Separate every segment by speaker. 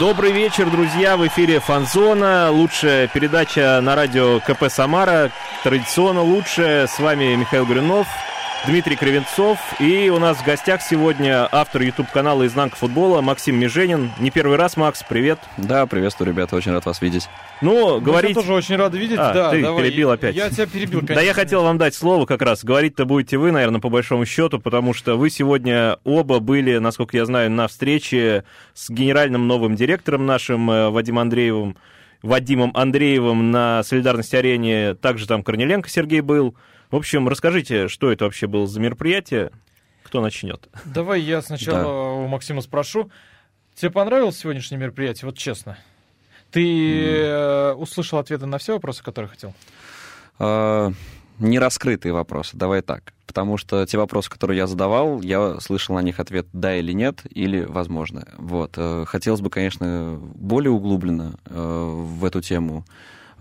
Speaker 1: Добрый вечер, друзья. В эфире Фанзона. Лучшая передача на радио КП Самара. Традиционно лучшая. С вами Михаил Гринов, Дмитрий Кривенцов. И у нас в гостях сегодня автор YouTube-канала «Изнанка футбола» Максим Меженин. Не первый раз, Макс, привет.
Speaker 2: Да, приветствую, ребята. Очень рад вас видеть.
Speaker 1: Ну, говорить...
Speaker 3: Я тоже очень рад видеть.
Speaker 1: А,
Speaker 3: да,
Speaker 1: ты
Speaker 3: давай.
Speaker 1: перебил опять.
Speaker 3: Я тебя перебил, конечно.
Speaker 1: Да я хотел вам дать слово как раз. Говорить-то будете вы, наверное, по большому счету, потому что вы сегодня оба были, насколько я знаю, на встрече с генеральным новым директором нашим э, Вадимом Андреевым, Вадимом Андреевым на Солидарности арене. Также там Корнеленко Сергей был. В общем, расскажите, что это вообще было за мероприятие? Кто начнет?
Speaker 3: Давай я сначала
Speaker 2: Да.
Speaker 3: у Максима спрошу. Тебе понравилось сегодняшнее мероприятие? Вот честно. Ты э, услышал ответы на все вопросы, которые хотел?
Speaker 2: А, не раскрытые вопросы, давай так. Потому что те вопросы, которые я задавал, я слышал на них ответ «да» или «нет», или «возможно». Вот. Э, Хотелось бы, конечно, более углубленно э, в эту тему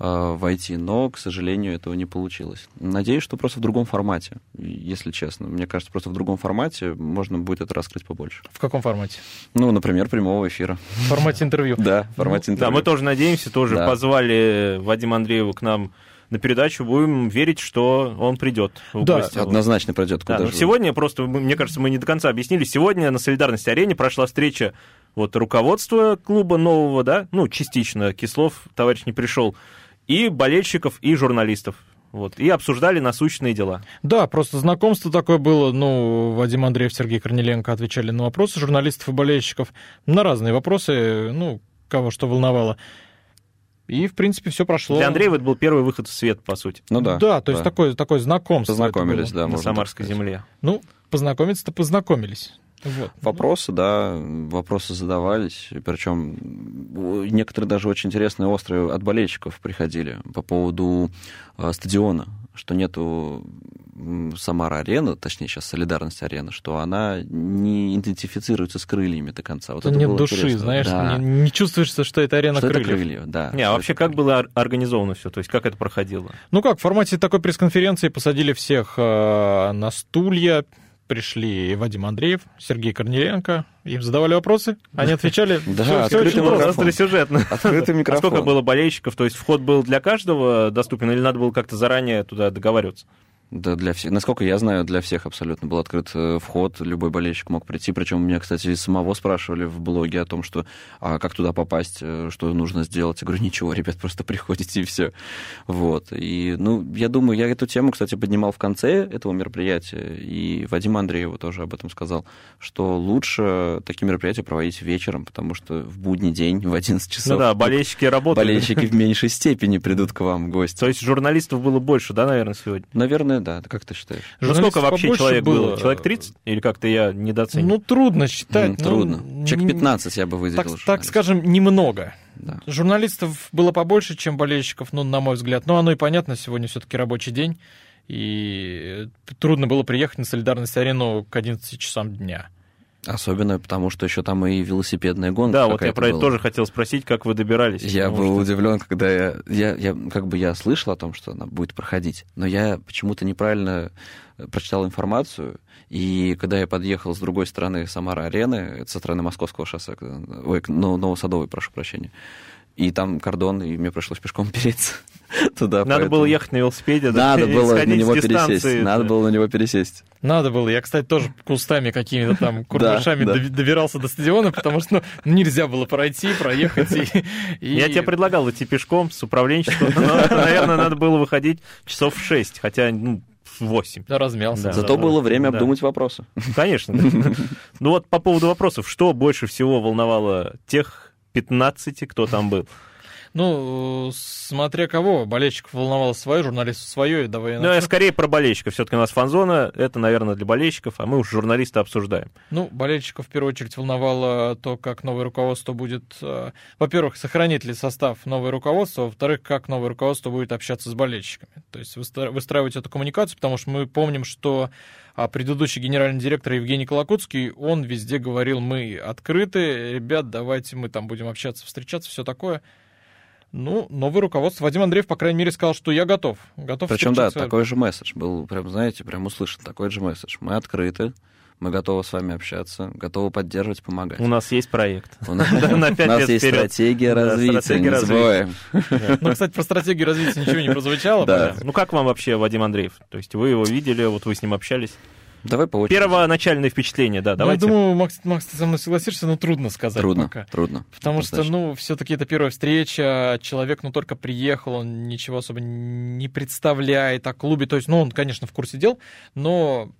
Speaker 2: войти, но, к сожалению, этого не получилось. Надеюсь, что просто в другом формате, если честно. Мне кажется, просто в другом формате можно будет это раскрыть побольше.
Speaker 3: В каком формате?
Speaker 2: Ну, например, прямого эфира.
Speaker 3: В формате интервью.
Speaker 2: Да, в формате
Speaker 1: Да,
Speaker 2: интервью.
Speaker 1: мы тоже надеемся, тоже
Speaker 2: Да.
Speaker 1: позвали Вадима Андреева к нам на передачу. Будем верить, что он придет в
Speaker 3: Да,
Speaker 1: гости.
Speaker 2: Однозначно пройдет
Speaker 1: Да,
Speaker 2: куда
Speaker 1: но
Speaker 2: же.
Speaker 1: сегодня просто, мне кажется, мы не до конца объяснили. Сегодня на Солидарности арене прошла встреча вот руководства клуба нового, да, ну, частично, Кислов, товарищ не пришел, и болельщиков, и журналистов. Вот, и обсуждали насущные дела.
Speaker 3: Да, просто знакомство такое было. Ну, Вадим Андреев, Сергей Корнеленко отвечали на вопросы журналистов и болельщиков. На разные вопросы, ну, кого что волновало. И, в принципе, все прошло.
Speaker 1: Для Андреева это был первый выход в свет, по сути,
Speaker 2: Ну да.
Speaker 3: Да, то есть такое, такое знакомство.
Speaker 2: Познакомились,
Speaker 3: было.
Speaker 2: да,
Speaker 1: на
Speaker 2: так
Speaker 1: Самарской земле.
Speaker 3: Ну, познакомиться-то познакомились. Вот.
Speaker 2: Вопросы, да, вопросы задавались, причем некоторые даже очень интересные, острые от болельщиков приходили по поводу э, стадиона, что нету Самара-арена, точнее сейчас Солидарность-арена, что она не идентифицируется с крыльями до конца. Вот
Speaker 3: Это
Speaker 2: это
Speaker 3: нет
Speaker 2: было
Speaker 3: души,
Speaker 2: интересно.
Speaker 3: знаешь,
Speaker 2: Да.
Speaker 3: не, не чувствуешься, что это арена
Speaker 2: Что это
Speaker 3: крыльев.
Speaker 2: крылья, да.
Speaker 1: Не, а вообще
Speaker 2: это
Speaker 1: как было ор- организовано все, то есть как это проходило?
Speaker 3: Ну как, в формате такой пресс-конференции посадили всех э, на стулья, пришли Вадим Андреев, Сергей Корнеленко, им задавали вопросы, они отвечали.
Speaker 2: Да, открытый
Speaker 3: очень просто.
Speaker 1: Остросюжетно.
Speaker 2: Открытый
Speaker 1: А
Speaker 2: микрофон.
Speaker 1: сколько было болельщиков? То есть вход был для каждого доступен или надо было как-то заранее туда договариваться?
Speaker 2: Да, для всех. Насколько я знаю, для всех абсолютно был открыт э, вход, любой болельщик мог прийти. Причем меня, кстати, и самого спрашивали в блоге о том, что а как туда попасть, э, что нужно сделать. Я говорю, ничего, ребят, просто приходите и все. Вот. И, ну, я думаю, я эту тему, кстати, поднимал в конце этого мероприятия, и Вадим Андрееву тоже об этом сказал, что лучше такие мероприятия проводить вечером, потому что в будний день в 11 часов
Speaker 1: Ну да, болельщики работали.
Speaker 2: болельщики в меньшей степени придут к вам в гости.
Speaker 1: То есть журналистов было больше, да, наверное, сегодня?
Speaker 2: Наверное, да. Как ты считаешь?
Speaker 1: Ну сколько вообще человек было?
Speaker 3: было.
Speaker 1: Человек 30? Или как-то я недооценил?
Speaker 3: Ну, трудно считать. Ну,
Speaker 2: Трудно. Человек
Speaker 3: не-
Speaker 2: 15 я бы выделил.
Speaker 3: Так, так скажем, немного.
Speaker 2: Да.
Speaker 3: Журналистов было побольше, чем болельщиков, ну, на мой взгляд. Но оно и понятно, сегодня все-таки рабочий день. И трудно было приехать на солидарность арену к 11 часам дня.
Speaker 2: Особенно потому, что еще там и велосипедная гонка.
Speaker 1: да, вот я про это
Speaker 2: была.
Speaker 1: тоже хотел спросить, как вы добирались.
Speaker 2: Я был
Speaker 1: что-
Speaker 2: удивлен, когда я, я, я, как бы я слышал о том, что она будет проходить, но я почему-то неправильно э, прочитал информацию, и когда я подъехал с другой стороны Самара-арены, со стороны Московского шоссе, ой, Но- Новосадовой, прошу прощения, и там кордон, и мне пришлось пешком переться туда.
Speaker 1: Надо
Speaker 2: поэтому-
Speaker 1: было ехать на велосипеде, да,
Speaker 2: Надо было на него
Speaker 1: дистанции.
Speaker 2: пересесть. Надо было на него пересесть.
Speaker 3: Надо было. Я, кстати, тоже кустами какими-то там курдашами
Speaker 2: да.
Speaker 3: доби- добирался до стадиона, потому что ну, нельзя было пройти, проехать. И, и-
Speaker 1: Я тебе предлагал идти пешком с управленческого, но, наверное, надо было выходить часов в 6, хотя ну, в 8.
Speaker 3: размялся.
Speaker 1: Да.
Speaker 2: Зато было время
Speaker 1: да.
Speaker 2: обдумать вопросы.
Speaker 1: Конечно. да. Ну вот по поводу вопросов, что больше всего волновало тех 15, кто там был?
Speaker 3: Ну, смотря кого, болельщиков волновало свое, журналистов свое, и давай
Speaker 1: Ну, я скорее про болельщиков. Все-таки у нас фанзона, это, наверное, для болельщиков, а мы уж журналисты обсуждаем.
Speaker 3: Ну, болельщиков в первую очередь волновало то, как новое руководство будет... э, Во-первых, сохранит ли состав новое руководство, во-вторых, как новое руководство будет общаться с болельщиками. То есть выстраивать эту коммуникацию, потому что мы помним, что а, предыдущий генеральный директор Евгений Колокутский, он везде говорил, мы открыты, ребят, давайте мы там будем общаться, встречаться, все такое. Ну, новое руководство. Вадим Андреев, по крайней мере, сказал, что я готов. готов
Speaker 2: Причем, да, такой же месседж был, прям, знаете, прям услышан такой же месседж. Мы открыты, мы готовы с вами общаться, готовы поддерживать, помогать.
Speaker 1: У нас есть проект.
Speaker 2: У нас есть стратегия развития, не забываем.
Speaker 3: Ну, кстати, про стратегию развития ничего не прозвучало.
Speaker 1: Да. Ну, как вам вообще Вадим Андреев? То есть вы его видели, вот вы с ним общались?
Speaker 2: Давай по очереди.
Speaker 1: Первоначальное впечатление, да, давайте.
Speaker 3: Ну, я думаю, Макс, Макс, ты со мной согласишься, но трудно сказать
Speaker 2: Трудно,
Speaker 3: пока.
Speaker 2: трудно.
Speaker 3: Потому что, ну, все-таки это первая встреча, человек, ну, только приехал, он ничего особо не представляет о клубе. То есть, ну, он, конечно, в курсе дел, но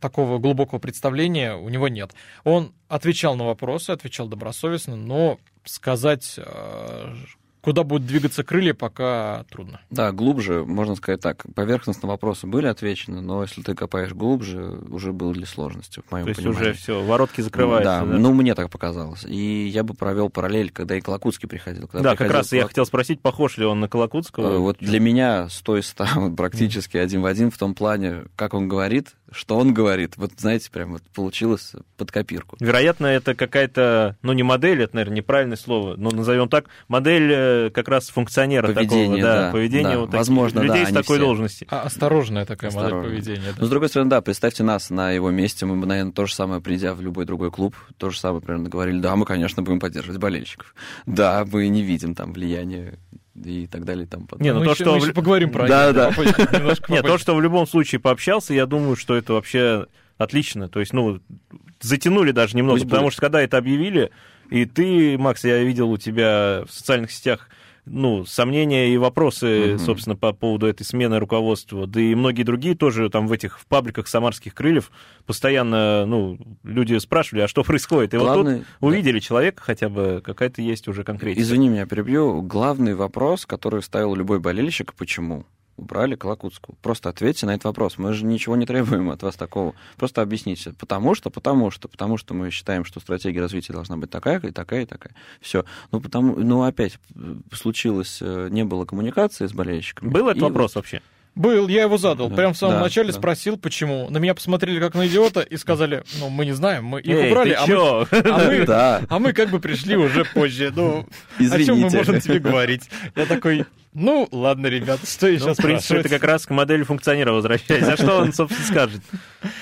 Speaker 3: такого глубокого представления у него нет. Он отвечал на вопросы, отвечал добросовестно, но сказать, э, Куда будут двигаться крылья, пока трудно.
Speaker 2: Да, глубже, можно сказать так. Поверхностно вопросы были отвечены, но если ты копаешь глубже, уже были сложности, в моем
Speaker 1: То есть
Speaker 2: понимании.
Speaker 1: уже все, воротки закрываются.
Speaker 2: Да,
Speaker 1: да,
Speaker 2: ну мне так показалось. И я бы провел параллель, когда и Колокутский приходил. Когда
Speaker 1: да,
Speaker 2: приходил
Speaker 1: как раз
Speaker 2: Колок...
Speaker 1: я хотел спросить, похож ли он на Колокутского?
Speaker 2: Э, вот для меня стой там практически один в один в том плане, как он говорит, что он говорит. Вот, знаете, прям вот получилось под копирку.
Speaker 1: Вероятно, это какая-то, ну, не модель, это, наверное, неправильное слово, но назовем так, модель э, как раз функционера
Speaker 2: поведение,
Speaker 1: такого,
Speaker 2: да,
Speaker 1: да, поведения
Speaker 2: да,
Speaker 1: вот
Speaker 2: возможно,
Speaker 1: таких, людей
Speaker 2: да,
Speaker 1: с такой
Speaker 2: все.
Speaker 1: должности.
Speaker 3: А, осторожная такая
Speaker 2: Осторожно.
Speaker 3: модель поведения. Да.
Speaker 2: Но, с другой стороны, да, представьте нас на его месте, мы бы, наверное, то же самое, придя в любой другой клуб, то же самое примерно говорили, да, мы, конечно, будем поддерживать болельщиков. Да, мы не видим там влияния и так далее. и Там,
Speaker 1: не, ну
Speaker 3: мы
Speaker 1: то,
Speaker 3: еще,
Speaker 1: что...
Speaker 3: мы еще поговорим про
Speaker 2: Да,
Speaker 3: это
Speaker 2: да.
Speaker 3: попозже,
Speaker 1: Нет, то, что в любом случае пообщался, я думаю, что это вообще отлично. То есть, ну, затянули даже немного,
Speaker 2: Пусть
Speaker 1: потому
Speaker 2: будет.
Speaker 1: что когда это объявили, и ты, Макс, я видел у тебя в социальных сетях ну, сомнения и вопросы,
Speaker 2: Мгм.
Speaker 1: собственно, по поводу этой смены руководства. Да и многие другие тоже там в этих в пабликах самарских крыльев постоянно, ну, люди спрашивали, а что происходит? И вот
Speaker 2: Главный-
Speaker 1: тут увидели человека, хотя бы какая-то есть уже конкретика.
Speaker 2: Извини меня, перебью. Главный вопрос, который ставил любой болельщик, почему? Убрали Колокутскую. Просто ответьте на этот вопрос. Мы же ничего не требуем от вас такого. Просто объясните. Потому что, потому что, потому что мы считаем, что стратегия развития должна быть такая, и такая, и такая. Все. Ну, потому, ну, опять э, случилось, э, не было коммуникации с болельщиками.
Speaker 1: Был этот вопрос вообще?
Speaker 3: Был, я его задал.
Speaker 2: Да,
Speaker 3: Прям в самом
Speaker 2: да,
Speaker 3: начале
Speaker 2: да.
Speaker 3: спросил, почему. На меня посмотрели как на идиота и сказали, ну, мы не знаем, мы их
Speaker 1: Эй,
Speaker 3: убрали,
Speaker 1: ты
Speaker 3: а мы,
Speaker 1: чё?
Speaker 3: а мы-
Speaker 2: Да,
Speaker 3: а мы как бы пришли уже позже. Ну, о чем мы
Speaker 2: извините.
Speaker 3: можем тебе говорить? Я такой, ну, ладно, ребята, что я
Speaker 1: Ну,
Speaker 3: сейчас
Speaker 1: в принципе, это как раз к модели функционера возвращаясь. А что он, собственно, скажет?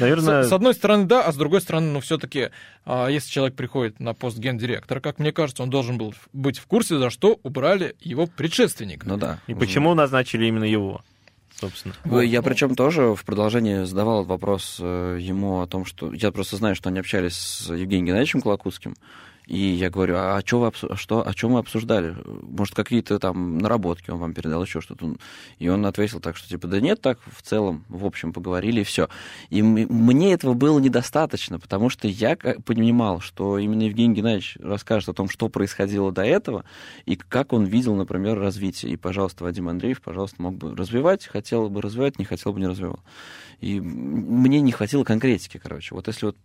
Speaker 1: Наверное,
Speaker 3: С, с одной стороны, да, а с другой стороны, ну, все-таки, если человек приходит на пост гендиректора, как мне кажется, он должен был быть в курсе, за что убрали его предшественника.
Speaker 2: Ну да.
Speaker 1: и почему назначили именно его, собственно?
Speaker 2: Вы- Я причем тоже в продолжении задавал вопрос э, ему о том, что я просто знаю, что они общались с Евгением Геннадьевичем Колокутским, и я говорю, а о чем вы, обсу- что, о чем вы обсуждали? Может, какие-то там наработки он вам передал, еще что-то? И он ответил так, что типа, да нет, так в целом, в общем, поговорили, и все. И мне этого было недостаточно, потому что я понимал, что именно Евгений Геннадьевич расскажет о том, что происходило до этого, и как он видел, например, развитие. И, пожалуйста, Вадим Андреев, пожалуйста, мог бы развивать, хотел бы развивать, не хотел бы не развивал. И мне не хватило конкретики, короче. Вот если вот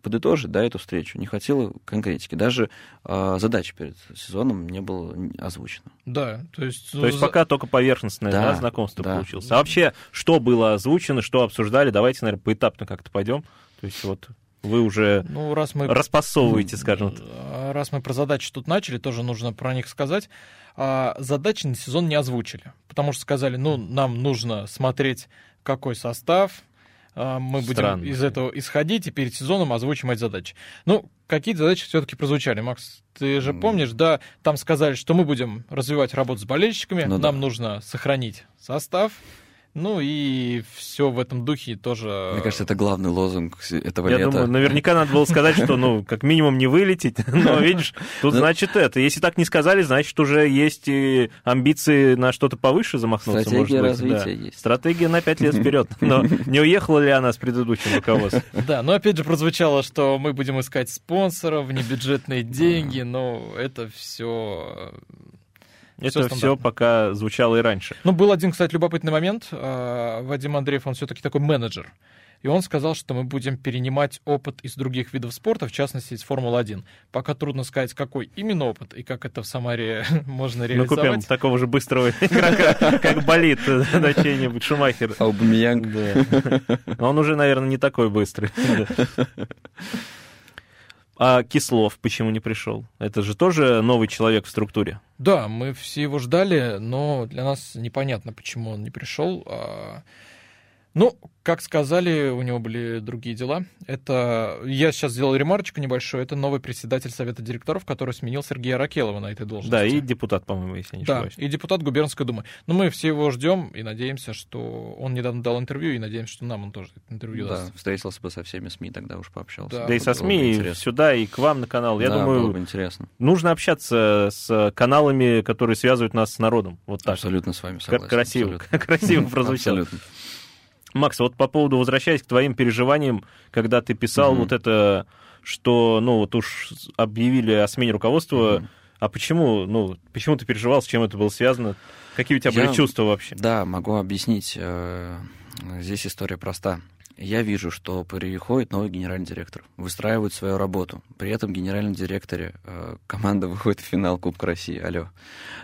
Speaker 2: подытожить, да, эту встречу, не хватило конкретики. Даже э, задача перед сезоном не было озвучено.
Speaker 3: Да, то есть...
Speaker 1: То есть
Speaker 3: за-
Speaker 1: пока только поверхностное
Speaker 2: Да,
Speaker 1: да, знакомство
Speaker 2: да.
Speaker 1: получилось. А вообще, что было озвучено, что обсуждали, давайте, наверное, поэтапно как-то пойдем. То есть вот вы уже
Speaker 3: Ну, раз мы
Speaker 1: распасовываете, скажем так.
Speaker 3: Раз мы про задачи тут начали, тоже нужно про них сказать. А, Задачи на сезон не озвучили, потому что сказали, ну, нам нужно смотреть, какой состав, а, мы будем
Speaker 1: Странно.
Speaker 3: из этого исходить и перед сезоном озвучим эти задачи. Ну, какие-то задачи все-таки прозвучали. Макс, ты же помнишь, да, там сказали, что мы будем развивать работу с болельщиками,
Speaker 2: Ну
Speaker 3: нам
Speaker 2: да.
Speaker 3: нужно сохранить состав, ну и все в этом духе тоже.
Speaker 2: Мне кажется, это главный лозунг этого
Speaker 1: Я
Speaker 2: лета.
Speaker 1: думаю, наверняка надо было сказать, что, ну, как минимум не вылететь. Но, видишь, тут
Speaker 2: Ну-
Speaker 1: значит это. Если так не сказали, значит, уже есть и амбиции на что-то повыше замахнуться,
Speaker 2: Стратегия
Speaker 1: может быть.
Speaker 2: развития
Speaker 1: да.
Speaker 2: есть.
Speaker 1: Стратегия на пять лет вперед. Но не уехала ли она с предыдущим руководством?
Speaker 3: Да, но опять же прозвучало, что мы будем искать спонсоров, внебюджетные деньги, но это все...
Speaker 1: Это
Speaker 3: стандартно.
Speaker 1: все пока звучало и раньше.
Speaker 3: Ну, был один, кстати, любопытный момент. А, Вадим Андреев, он все-таки такой менеджер. и он сказал, что мы будем перенимать опыт из других видов спорта, в частности, из Формулы-1. Пока трудно сказать, какой именно опыт и как это в Самаре можно
Speaker 1: Мы
Speaker 3: реализовать.
Speaker 1: купим такого же быстрого игрока, как болит на чей-нибудь Шумахер.
Speaker 2: Аубамейянг.
Speaker 1: Да. Он уже, наверное, не такой быстрый. А Кислов почему не пришел? Это же тоже новый человек в структуре.
Speaker 3: Да, мы все его ждали, но для нас непонятно, почему он не пришел. Ну, как сказали, у него были другие дела. Это я сейчас сделал ремарочку небольшую. Это новый председатель совета директоров, который сменил Сергея Ракелова на этой должности.
Speaker 1: Да, и депутат, по-моему, если не
Speaker 3: Да,
Speaker 1: ошибаюсь.
Speaker 3: и депутат губернской думы. Но мы все его ждем и надеемся, что он недавно дал интервью, и надеемся, что нам он тоже это интервью
Speaker 2: Да,
Speaker 3: даст.
Speaker 2: встретился бы со всеми СМИ, тогда уж пообщался.
Speaker 3: Да.
Speaker 1: Да и со СМИ, и сюда, и к вам на канал. Я
Speaker 2: Да,
Speaker 1: думаю,
Speaker 2: было бы интересно.
Speaker 1: нужно общаться с каналами, которые связывают нас с народом. Вот так.
Speaker 2: Абсолютно с вами
Speaker 1: Как
Speaker 2: согласен.
Speaker 1: красиво,
Speaker 2: абсолютно.
Speaker 1: красиво прозвучало.
Speaker 2: Абсолютно.
Speaker 1: Макс, вот по поводу, возвращаясь к твоим переживаниям, когда ты писал
Speaker 2: Мгм.
Speaker 1: вот это, что, ну, вот уж объявили о смене руководства,
Speaker 2: Мгм.
Speaker 1: а почему, ну, почему ты переживал, с чем это было связано? Какие у тебя
Speaker 2: Я-
Speaker 1: были чувства вообще?
Speaker 2: Да, могу объяснить. Э, Здесь история проста. Я вижу, что приходит новый генеральный директор, выстраивает свою работу. При этом генеральном директоре э, команда выходит в финал Кубка России. Алло.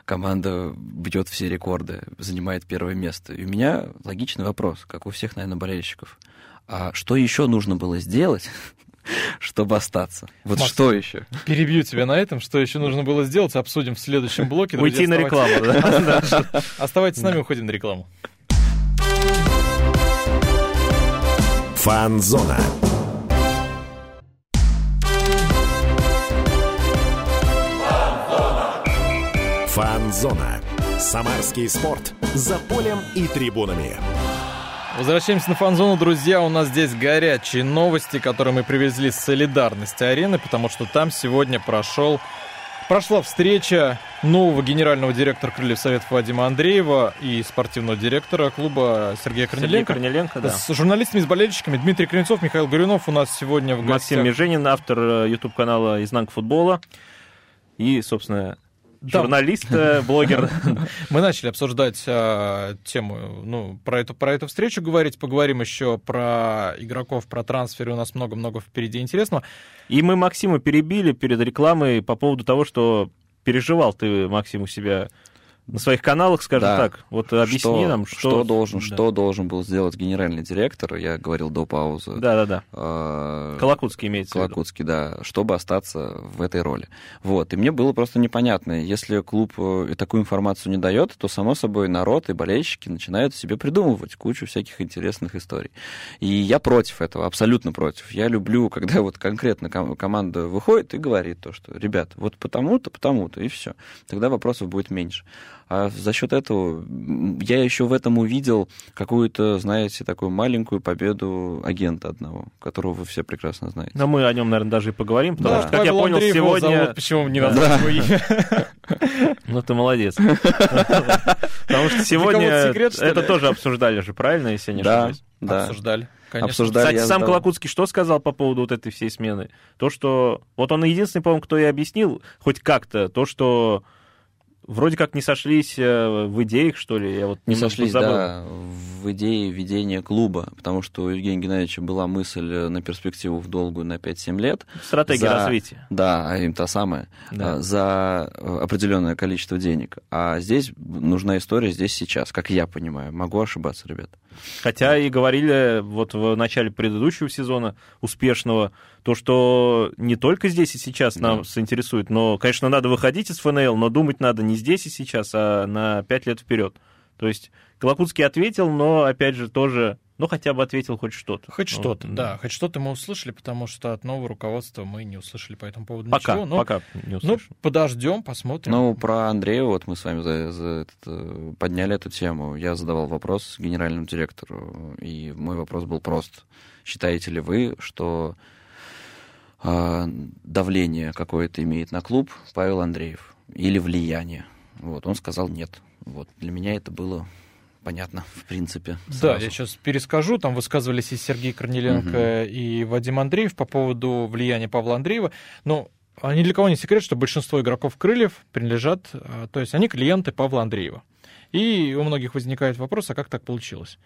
Speaker 2: Команда бьет все рекорды, занимает первое место. И у меня логичный вопрос, как у всех, наверное, болельщиков. А что еще нужно было сделать, чтобы остаться? Вот
Speaker 3: Макс,
Speaker 2: что еще?
Speaker 3: Перебью тебя на этом. Что еще нужно было сделать, обсудим в следующем блоке.
Speaker 1: Уйти на рекламу? Да.
Speaker 3: Оставайтесь с нами, уходим на рекламу.
Speaker 4: Фанзона. Фанзона. Самарский спорт. За полем и трибунами.
Speaker 3: Возвращаемся на фан-зону, друзья. У нас здесь горячие новости, которые мы привезли с солидарности арены, потому что там сегодня прошел Прошла встреча нового генерального директора Крыльев Советов Вадима Андреева и спортивного директора клуба Сергея
Speaker 1: Сергей
Speaker 3: Корнеленко.
Speaker 1: Корнеленко, да.
Speaker 3: С журналистами, с болельщиками. Дмитрий Клинцов, Михаил Горюнов у нас сегодня в
Speaker 1: Максим
Speaker 3: гостях.
Speaker 1: Меженин, автор э, YouTube-канала «Изнанка футбола». И, собственно,
Speaker 3: Да.
Speaker 1: журналист, э, блогер.
Speaker 3: Мы начали обсуждать а, тему, ну, про эту, про эту встречу говорить, поговорим еще про игроков, про трансферы, у нас много-много впереди интересного.
Speaker 1: И мы Максима перебили перед рекламой по поводу того, что переживал ты, Максим, у себя на своих каналах, скажем
Speaker 2: Да.
Speaker 1: так. Вот объясни
Speaker 2: что,
Speaker 1: нам, что...
Speaker 2: что должен,
Speaker 1: Да.
Speaker 2: что должен был сделать генеральный директор, я говорил до паузы.
Speaker 1: Да-да-да.
Speaker 2: э,
Speaker 1: Колокутский имеется в виду.
Speaker 2: Колокутский, да, чтобы остаться в этой роли. Вот, и мне было просто непонятно, если клуб э, такую информацию не дает, то, само собой, народ и болельщики начинают себе придумывать кучу всяких интересных историй. И я против этого, абсолютно против. Я люблю, когда вот конкретно ком- команда выходит и говорит то, что, ребят, вот потому-то, потому-то, и все. Тогда вопросов будет меньше. А за счет этого я еще в этом увидел какую-то, знаете, такую маленькую победу агента одного, которого вы все прекрасно знаете.
Speaker 1: Но мы о нем, наверное, даже и поговорим, потому
Speaker 3: Да,
Speaker 1: что, как я
Speaker 3: Павел
Speaker 1: понял,
Speaker 3: Андреев его
Speaker 1: сегодня...
Speaker 3: зовут, почему не
Speaker 1: Да.
Speaker 3: назвать его имя?
Speaker 1: Ну, ты молодец. Потому что сегодня это тоже обсуждали же, правильно, если я не ошибаюсь?
Speaker 2: да.
Speaker 3: Обсуждали, конечно.
Speaker 2: Обсуждали.
Speaker 1: Кстати,
Speaker 2: я
Speaker 1: сам
Speaker 2: задал.
Speaker 1: Колокутский что сказал по поводу вот этой всей смены? То, что... Вот он единственный, по-моему, кто и объяснил хоть как-то то, что вроде как не сошлись э, в идеях, что ли. Я вот
Speaker 2: Не сошлись,
Speaker 1: забыл.
Speaker 2: да, в идее ведения клуба, потому что у Евгения Геннадьевича была мысль э, на перспективу в долгую на 5-7 лет.
Speaker 1: Стратегия
Speaker 2: За-
Speaker 1: развития.
Speaker 2: Да, а им та самая,
Speaker 1: Да.
Speaker 2: а, за э, определенное количество денег. А здесь нужна история здесь сейчас, как я понимаю. Могу ошибаться, ребят.
Speaker 1: Хотя и говорили вот в начале предыдущего сезона успешного, то, что не только здесь и сейчас
Speaker 2: Да.
Speaker 1: нас интересует, но, конечно, надо выходить из ФНЛ, но думать надо не здесь и сейчас, а на пять лет вперед. То есть Колокутский ответил, но, опять же, тоже, ну, хотя бы ответил хоть что-то.
Speaker 3: Хоть
Speaker 1: Ну,
Speaker 3: что-то, да, хоть что-то мы услышали, потому что от нового руководства мы не услышали по этому поводу
Speaker 1: Пока,
Speaker 3: ничего. Но,
Speaker 1: пока не
Speaker 3: ну,
Speaker 1: услышим.
Speaker 3: подождем, посмотрим.
Speaker 2: Ну, про Андрея, вот мы с вами за- за этот, э, подняли эту тему. Я задавал вопрос генеральному директору, и мой вопрос был прост. Считаете ли вы, что давление какое-то имеет на клуб Павел Андреев или влияние? Вот, он сказал нет. Вот, для меня это было понятно, в принципе.
Speaker 3: Да,
Speaker 2: сразу.
Speaker 3: я сейчас перескажу. Там высказывались и Сергей Корнеленко, и Вадим Андреев по поводу влияния Павла Андреева. Но а ни для кого не секрет, что большинство игроков Крыльев принадлежат, а, то есть они клиенты Павла Андреева. И у многих возникает вопрос, а как так получилось?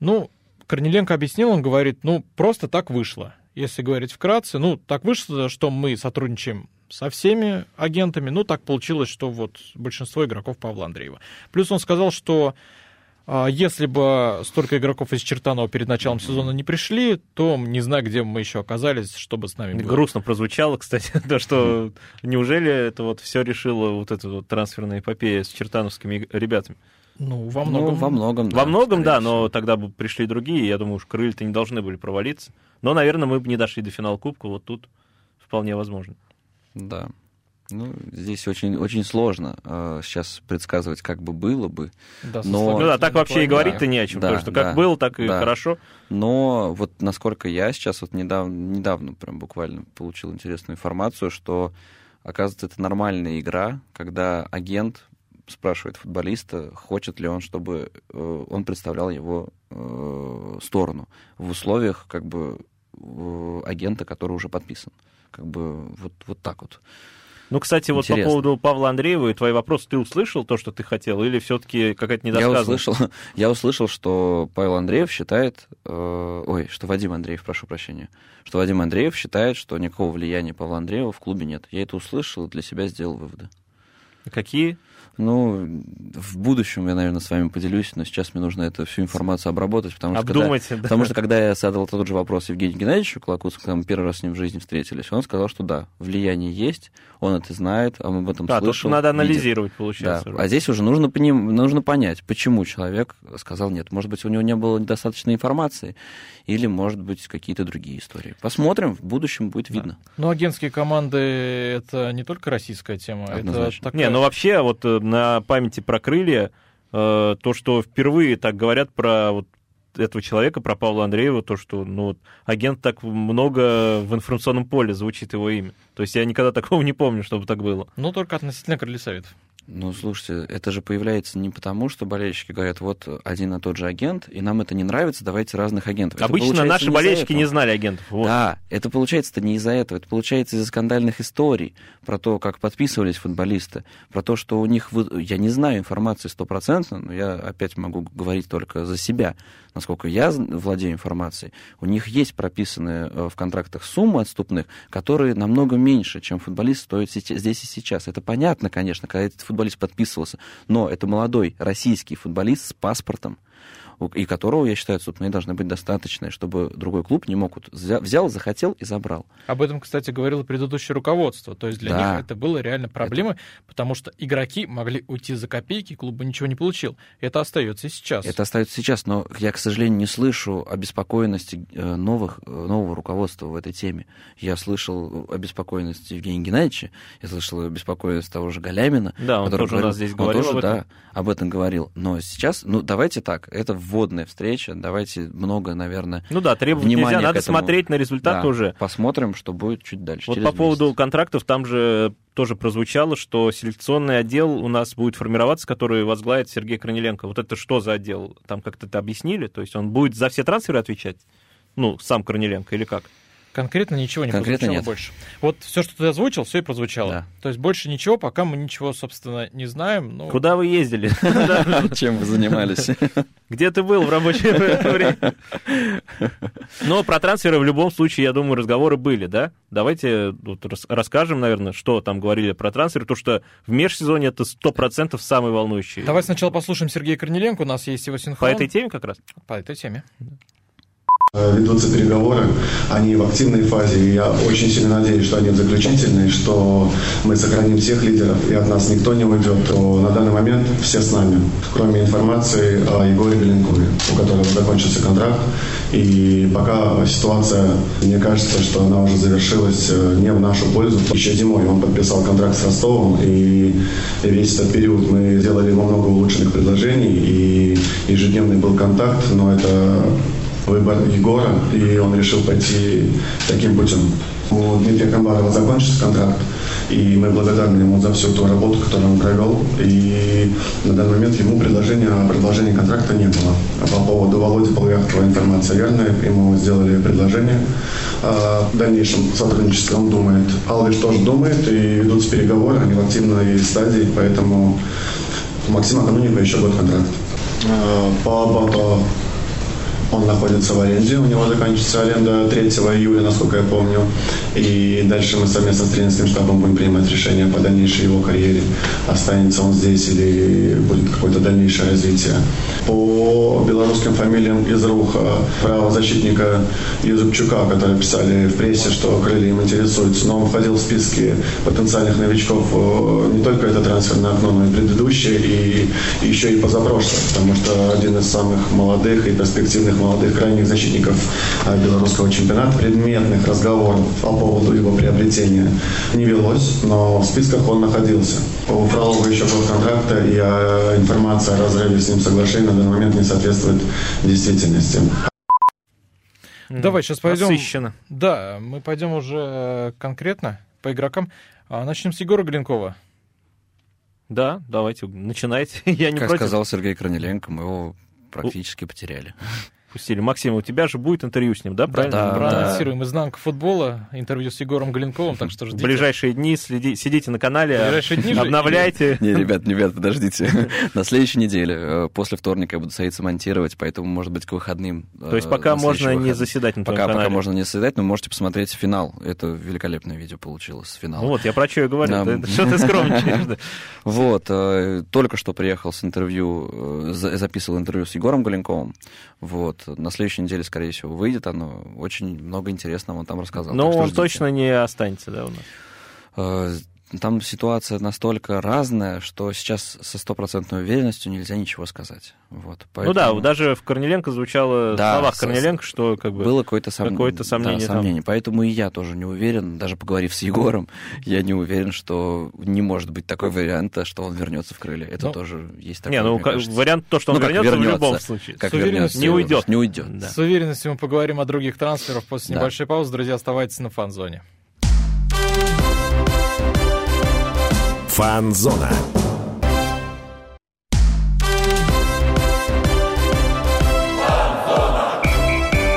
Speaker 3: Ну, Корниленко объяснил, он говорит, ну, просто так вышло. Если говорить вкратце, ну, так вышло, что мы сотрудничаем со всеми агентами, ну, так получилось, что вот большинство игроков Павла Андреева. Плюс он сказал, что а, если бы столько игроков из Чертанова перед началом сезона не пришли, то не знаю, где мы еще оказались, чтобы с нами было.
Speaker 1: Грустно прозвучало, кстати, то, что неужели это вот все решило вот эта вот трансферная эпопея с чертановскими ребятами?
Speaker 3: Ну, во многом.
Speaker 2: Ну, во многом, да.
Speaker 1: Во многом, да, но тогда бы пришли другие, я думаю, уж крылья-то не должны были провалиться. Но, наверное, мы бы не дошли до финала Кубка, вот тут вполне возможно.
Speaker 2: Да. Ну, здесь очень, очень сложно э, сейчас предсказывать, как бы было бы.
Speaker 3: Да,
Speaker 2: Но-
Speaker 1: Ну да, так вообще и говорить-то не о чем,
Speaker 2: Да,
Speaker 1: потому что как
Speaker 2: да,
Speaker 1: было, так и
Speaker 2: да.
Speaker 1: хорошо.
Speaker 2: Но вот насколько я сейчас вот недавно, недавно прям буквально получил интересную информацию, что, оказывается, это нормальная игра, когда агент спрашивает футболиста, хочет ли он, чтобы э, он представлял его э, сторону в условиях как бы э, агента, который уже подписан. Как бы вот, вот так вот.
Speaker 1: Ну, кстати, вот по
Speaker 2: Интересно.
Speaker 1: поводу Павла Андреева и твой вопрос, ты услышал то, что ты хотел, или все-таки какая-то
Speaker 2: Я
Speaker 1: недосказанность?
Speaker 2: услышал, я услышал, что Павел Андреев считает, э, ой, что Вадим Андреев, прошу прощения, что Вадим Андреев считает, что никакого влияния Павла Андреева в клубе нет. Я это услышал и для себя сделал выводы.
Speaker 1: Какие?
Speaker 2: Ну, в будущем я, наверное, с вами поделюсь, но сейчас мне нужно эту всю информацию обработать, потому что, когда,
Speaker 1: Обдумать. да.
Speaker 2: потому что когда я задал тот же вопрос Евгению Геннадьевичу Колокутскому, когда мы первый раз с ним в жизни встретились, он сказал, что да, влияние есть, он это знает, а мы об этом
Speaker 1: Да,
Speaker 2: слышал.
Speaker 1: надо
Speaker 2: видел.
Speaker 1: анализировать,
Speaker 2: Да,
Speaker 1: получается. уже.
Speaker 2: а здесь уже нужно, поним- нужно понять, почему человек сказал нет. Может быть, у него не было недостаточной информации, или, может быть, какие-то другие истории. Посмотрим, в будущем будет видно.
Speaker 3: Ну, агентские команды — это не только российская тема, это
Speaker 2: Однозначно.
Speaker 3: такая...
Speaker 1: Не, ну вообще, вот э, на памяти про крылья, э, то, что впервые так говорят про вот этого человека, про Павла Андреева, то, что ну, агент так много в информационном поле звучит его имя. То есть я никогда такого не помню, чтобы так было.
Speaker 3: Ну, только относительно крылья советов.
Speaker 2: Ну, слушайте, это же появляется не потому, что болельщики говорят, вот один и тот же агент, и нам это не нравится, давайте разных агентов.
Speaker 1: Обычно наши
Speaker 2: не
Speaker 1: болельщики не знали агентов. Вот.
Speaker 2: Да, это получается-то не из-за этого, это получается из-за скандальных историй про то, как подписывались футболисты, про то, что у них... Я не знаю информации стопроцентно, но я опять могу говорить только за себя. Насколько я владею информацией, у них есть прописанные э, в контрактах суммы отступных, которые намного меньше, чем футболист стоит здесь и сейчас. Это понятно, конечно, когда этот футболист подписывался, но это молодой российский футболист с паспортом, и которого, я считаю, отступные должны быть достаточные, чтобы другой клуб не мог вот взя- взял, захотел и забрал.
Speaker 3: Об этом, кстати, говорило предыдущее руководство. То есть для
Speaker 2: Да.
Speaker 3: них это было реально проблемой, потому что игроки могли уйти за копейки, клуб бы ничего не получил. Это остается и сейчас.
Speaker 2: Это остается сейчас, но я, к сожалению, не слышу обеспокоенности э, новых, э, нового руководства в этой теме. Я слышал обеспокоенность Евгения Геннадьевича, я слышал обеспокоенность того же Галямина.
Speaker 1: Да, он тоже у
Speaker 2: говорил-
Speaker 1: нас здесь
Speaker 2: он
Speaker 1: говорил
Speaker 2: тоже,
Speaker 1: об этом.
Speaker 2: да, об этом говорил. Но сейчас, ну, давайте так, это вводная встреча, давайте много, наверное,
Speaker 1: Ну да, требовать
Speaker 2: Внимание
Speaker 1: нельзя, надо
Speaker 2: этому.
Speaker 1: смотреть на результат
Speaker 2: да,
Speaker 1: уже.
Speaker 2: посмотрим, что будет чуть дальше.
Speaker 1: Вот по поводу
Speaker 2: месяц.
Speaker 1: контрактов, там же тоже прозвучало, что селекционный отдел у нас будет формироваться, который возглавит Сергей Корнеленко. Вот это что за отдел? Там как-то это объяснили? То есть он будет за все трансферы отвечать? Ну, сам Корнеленко или как?
Speaker 3: Конкретно ничего не
Speaker 2: Конкретно
Speaker 3: прозвучало
Speaker 2: нет.
Speaker 3: больше. Вот все, что ты озвучил, все и прозвучало.
Speaker 2: Да.
Speaker 3: То есть больше ничего, пока мы ничего, собственно, не знаем. Ну,
Speaker 1: Куда вы ездили?
Speaker 2: Чем вы занимались?
Speaker 1: Где ты был в рабочее время? Но про трансферы в любом случае, я думаю, разговоры были, да? Давайте расскажем, наверное, что там говорили про трансферы, потому что в межсезонье это 100% самый волнующий.
Speaker 3: Давай сначала послушаем Сергея Корниленко, у нас есть его синхрон.
Speaker 1: По этой теме как раз?
Speaker 3: По этой теме.
Speaker 5: Э, Ведутся переговоры, они в активной фазе, и я очень сильно надеюсь, что они в заключительной, что мы сохраним всех лидеров, и от нас никто не уйдет, то на данный момент все с нами, кроме информации о Егоре Беленкове, у которого закончился контракт, и пока ситуация, мне кажется, что она уже завершилась э, не в нашу пользу. Еще зимой он подписал контракт с Ростовом, и весь этот период мы сделали ему много улучшенных предложений, и ежедневный был контакт, но это выбор Егора, и он решил пойти таким путем. У Дмитрия Камбарова закончился контракт, и мы благодарны ему за всю ту работу, которую он провел. И на данный момент ему предложения, предложения контракта не было. А по поводу Володи Полуяхтова информация верная. Ему сделали предложение о дальнейшем сотрудничестве. Он думает. Алвиш тоже думает, и ведутся переговоры, они в активной стадии, поэтому у Максима Каменникова еще год контракт. Э, По, по, по Он находится в аренде, у него заканчивается аренда 3 июля, насколько я помню. И дальше мы совместно с тренерским штабом будем принимать решение по дальнейшей его карьере. Останется он здесь или будет какое-то дальнейшее развитие. По белорусским фамилиям из рук правозащитника Юзупчука, которые писали в прессе, что крылья им интересуются, но он входил в списки потенциальных новичков э, не только это трансферное окно, но и предыдущее, и еще и позапрошлое, потому что один из самых молодых и перспективных молодых крайних защитников э, белорусского чемпионата, предметных разговоров по поводу его приобретения не велось, но в списках он находился. У Фролова еще год контракта, и э, информация о разрыве с ним соглашения на данный момент не соответствует действительности.
Speaker 3: Давай сейчас пойдем.
Speaker 1: Насыщенно.
Speaker 3: Да, мы пойдем уже конкретно по игрокам. А, Начнем с Егора Глинкова.
Speaker 1: Да, давайте, начинайте. Я не
Speaker 2: Как
Speaker 1: против.
Speaker 2: сказал Сергей Корнеленко, мы его практически потеряли.
Speaker 1: Пустили. Максим, у тебя же будет интервью с ним, да? Правильно?
Speaker 2: да.
Speaker 3: Проанонсируем изнанку футбола, интервью с Егором Глинковым, так что
Speaker 1: В
Speaker 3: ждите.
Speaker 1: ближайшие дни следи- сидите на канале,
Speaker 3: В ближайшие дни же
Speaker 1: обновляйте.
Speaker 2: Не, ребят, ребят, подождите. На следующей неделе, э, после вторника, я буду садиться монтировать, поэтому, может быть, к выходным. э,
Speaker 1: То есть пока можно не заседать на твоем
Speaker 2: Пока, пока можно не заседать, но можете посмотреть финал. Это великолепное видео получилось, финал.
Speaker 1: Ну вот, я про что и говорю.
Speaker 2: Да.
Speaker 1: Что ты скромничаешь? да?
Speaker 2: Вот, э, только что приехал с интервью, за- записывал интервью с Егором Галенковым. Вот, на следующей неделе, скорее всего, выйдет оно. Очень много интересного он там рассказал.
Speaker 1: Но он точно не останется, да, у нас.
Speaker 2: Там ситуация настолько разная, что сейчас со стопроцентной уверенностью нельзя ничего сказать. Вот,
Speaker 1: Ну да,
Speaker 2: поэтому
Speaker 1: даже в Корнеленко звучало
Speaker 2: Да,
Speaker 1: в словах Корнеленко, что как бы...
Speaker 2: было какое-то, сом-
Speaker 1: какое-то сомнение
Speaker 2: да,
Speaker 1: там.
Speaker 2: сомнение. Поэтому и я тоже не уверен, даже поговорив с Егором, я не уверен, что не может быть такой варианта, что он вернется в крылья. Это
Speaker 3: Ну,
Speaker 2: тоже есть такой,
Speaker 1: Не, ну как-
Speaker 2: кажется.
Speaker 1: вариант то, что он
Speaker 2: Ну, как
Speaker 1: вернется, в
Speaker 2: вернется.
Speaker 1: любом случае.
Speaker 2: Как
Speaker 3: С уверенностью
Speaker 2: вернется,
Speaker 1: не уйдет.
Speaker 2: Не уйдет.
Speaker 1: Да.
Speaker 3: С уверенностью мы поговорим о других трансферах после
Speaker 2: Да.
Speaker 3: небольшой паузы. Друзья, оставайтесь на фан-зоне.
Speaker 4: Фанзона.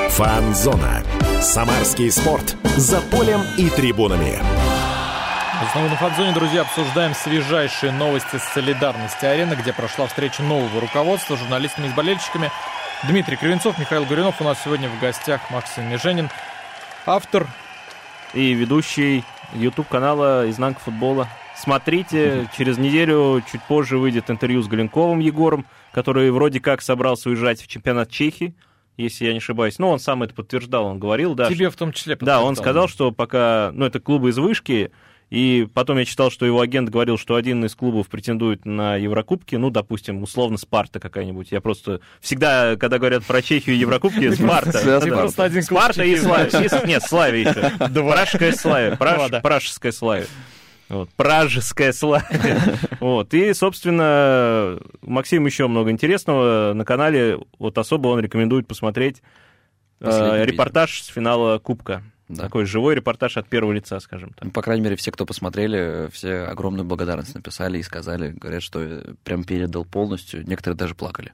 Speaker 4: Фанзона. Самарский спорт. За полем и трибунами.
Speaker 3: Снова на фан-зоне, друзья, обсуждаем свежайшие новости с солидарности арены, где прошла встреча нового руководства с журналистами и с болельщиками. Дмитрий Кривенцов, Михаил Гуринов. У нас сегодня в гостях Максим Меженин, автор.
Speaker 1: И ведущий YouTube-канала «Изнанка футбола». Смотрите, через неделю, чуть позже, выйдет интервью с Галенковым Егором, который вроде как собрался уезжать в чемпионат Чехии, если я не ошибаюсь. Ну, он сам это подтверждал, он говорил, да.
Speaker 3: Тебе в том числе.
Speaker 1: Да, он сказал, что пока, ну, это клубы из вышки, и потом я читал, что его агент говорил, что один из клубов претендует на Еврокубки, ну, допустим, условно, Спарта какая-нибудь. Я просто всегда, когда говорят про Чехию и Еврокубки, Спарта.
Speaker 3: Просто один клуб
Speaker 1: Спарта и Славия. Нет, Славия еще. Пражская Славия. Пражская Славия. Вот, пражская Славия. Вот. И, собственно, у Максима еще много интересного на канале. Вот особо он рекомендует посмотреть э, репортаж с финала Кубка.
Speaker 2: Да.
Speaker 1: Такой живой репортаж от первого лица, скажем так.
Speaker 2: Ну, По крайней мере, все, кто посмотрели, все огромную благодарность написали и сказали, говорят, что прям передал полностью. Некоторые даже плакали.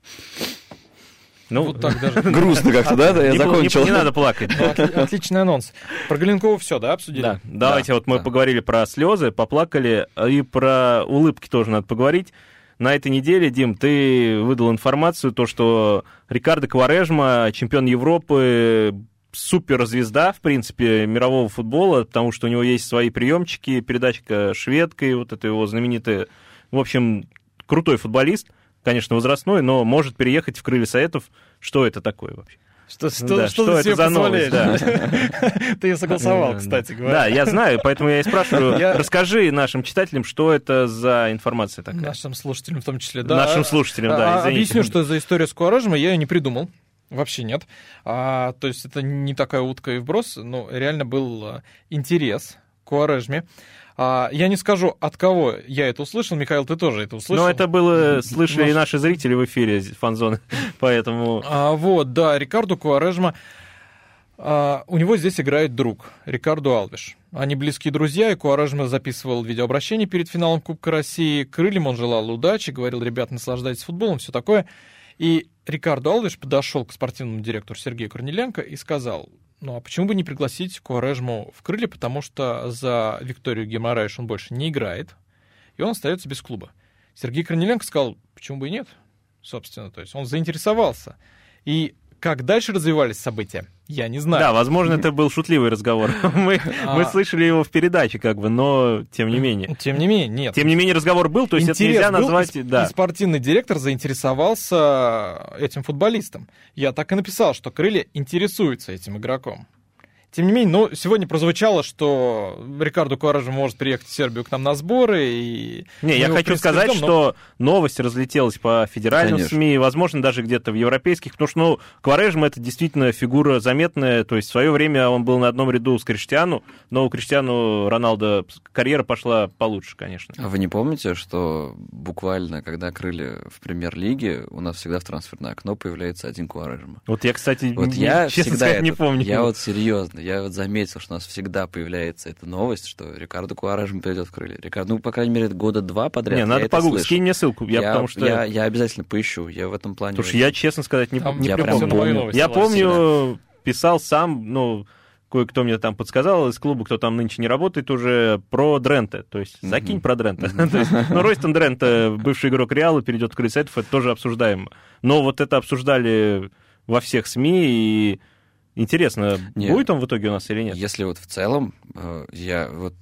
Speaker 1: Ну,
Speaker 3: Вот так даже.
Speaker 2: Грустно как-то, да? Я закончил.
Speaker 1: не- надо плакать.
Speaker 3: Ну, отли- Отличный анонс. Про Галенкова все, да, обсудили?
Speaker 1: Да, давайте вот мы поговорили про слезы, поплакали, и про улыбки тоже надо поговорить. На этой неделе, Дим, ты выдал информацию, то, что Рикардо Кварежма, чемпион Европы, суперзвезда, в принципе, мирового футбола, потому что у него есть свои приемчики, передачка шведкой, вот это его знаменитая. В общем, крутой футболист, конечно, возрастной, но может переехать в крылья Советов. Что это такое вообще?
Speaker 3: Что, что,
Speaker 1: Да,
Speaker 3: что
Speaker 1: что
Speaker 3: ты
Speaker 1: это за новость,
Speaker 3: позволяешь? Ты ее согласовал,
Speaker 1: Да.
Speaker 3: кстати говоря.
Speaker 1: Да, я знаю, поэтому я и спрашиваю.
Speaker 3: Я-
Speaker 1: Расскажи нашим читателям, что это за информация такая.
Speaker 3: Нашим слушателям в том числе, да.
Speaker 1: Нашим слушателям, да,
Speaker 3: А,
Speaker 1: извините.
Speaker 3: Объясню, что за история с Куаражем, я ее не придумал. Вообще нет. А, то есть это не такая утка и вброс, но реально был а, интерес к Куаражме. А, я не скажу, от кого я это услышал. Михаил, ты тоже это услышал.
Speaker 1: Но это было, слышали и
Speaker 3: Наш-
Speaker 1: наши зрители в эфире фанзоны, поэтому...
Speaker 3: А, вот, да, Рикарду Куарежма. а, у него здесь играет друг, Рикарду Алвиш. Они близкие друзья, и Куарежма записывал видеообращение перед финалом Кубка России. Крыльям он желал удачи, говорил, ребят, наслаждайтесь футболом, все такое. И Рикардо Алвиш подошел к спортивному директору Сергею Корнеленко и сказал, ну а почему бы не пригласить Куарежму в крылья, потому что за Викторию Геморраеш он больше не играет, и он остается без клуба. Сергей Корнеленко сказал, почему бы и нет, собственно, то есть он заинтересовался. И как дальше развивались события, я не знаю.
Speaker 1: Да, возможно, это был шутливый разговор. Мы,
Speaker 3: А.
Speaker 1: мы слышали его в передаче, как бы, но тем не менее.
Speaker 3: Тем не менее, нет.
Speaker 1: Тем не менее, разговор был, то есть это
Speaker 3: Интерес
Speaker 1: нельзя
Speaker 3: был,
Speaker 1: назвать...
Speaker 3: и,
Speaker 1: да.
Speaker 3: и спортивный директор заинтересовался этим футболистом. Я так и написал, что крылья интересуются этим игроком. Тем не менее, ну, сегодня прозвучало, что Рикардо Куаража может приехать в Сербию к нам на сборы. И
Speaker 1: Не, я хочу сказать,
Speaker 3: ждем, но-
Speaker 1: что новость разлетелась по федеральным
Speaker 2: Конечно.
Speaker 1: СМИ, возможно, даже где-то в европейских, потому что, ну, Кварежма это действительно фигура заметная, то есть в свое время он был на одном ряду с Криштиану, но у Криштиану Роналдо карьера пошла получше, конечно.
Speaker 2: А вы не помните, что буквально, когда крылья в премьер-лиге, у нас всегда в трансферное окно появляется один Куарежма?
Speaker 1: Вот я, кстати,
Speaker 2: Вот
Speaker 1: не-
Speaker 2: я
Speaker 1: честно
Speaker 2: всегда
Speaker 1: сказать, не
Speaker 2: это-
Speaker 1: помню.
Speaker 2: Я вот серьезно, я вот заметил, что у нас всегда появляется эта новость, что Рикардо Куаражем придет в крылья. Рикардо, ну, по крайней мере, года два подряд.
Speaker 1: Не,
Speaker 2: я
Speaker 1: надо погуглить, скинь мне ссылку, я, потому что...
Speaker 2: я, я обязательно поищу, я в этом плане...
Speaker 1: Потому что я, честно сказать, не,
Speaker 3: Там
Speaker 1: не
Speaker 2: я прям помню.
Speaker 3: новость
Speaker 1: Я помню, писал сам, ну, кое-кто мне там подсказал из клуба, кто там нынче не работает уже, про Дрента. То есть закинь про Дрента. То есть, Ну, Ройстон Дрента, бывший игрок Реала, перейдет в крыльцетов, это тоже обсуждаемо. Но вот это обсуждали во всех СМИ, и интересно,
Speaker 2: Не.
Speaker 1: будет он в итоге у нас или нет?
Speaker 2: Если вот в целом, э, я вот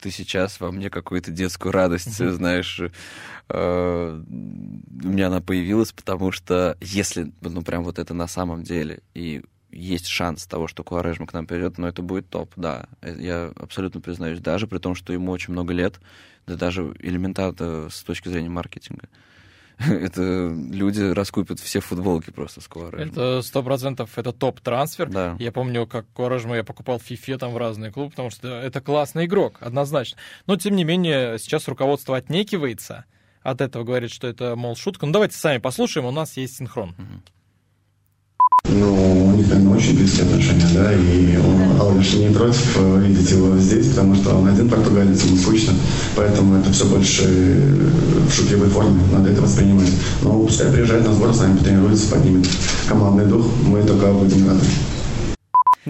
Speaker 2: ты сейчас во мне какую-то детскую радость, знаешь, э, у меня она появилась, потому что если, ну, прям вот это на самом деле, и есть шанс того, что Куарежма к нам придет, но это будет топ, да. Э, Я абсолютно признаюсь, даже при том, что ему очень много лет, да даже элементарно с точки зрения маркетинга. Это люди раскупят все футболки просто с Куарежма.
Speaker 3: Это сто процентов это топ-трансфер.
Speaker 2: Да.
Speaker 3: Я помню, как Куаражма я покупал в Фифе там в разные клубы, потому что это классный игрок, однозначно. Но, тем не менее, сейчас руководство отнекивается от этого, говорит, что это, мол, шутка. Ну, давайте сами послушаем, у нас есть синхрон.
Speaker 5: Ну, у них, наверное, очень близкие отношения, да, и он, Алвиш не против э, видеть его здесь, потому что он один португалец, ему скучно, поэтому это все больше э, в шутливой форме, надо это воспринимать. Но пускай приезжает на сбор, с нами потренируется, поднимет командный дух, мы только будем рады.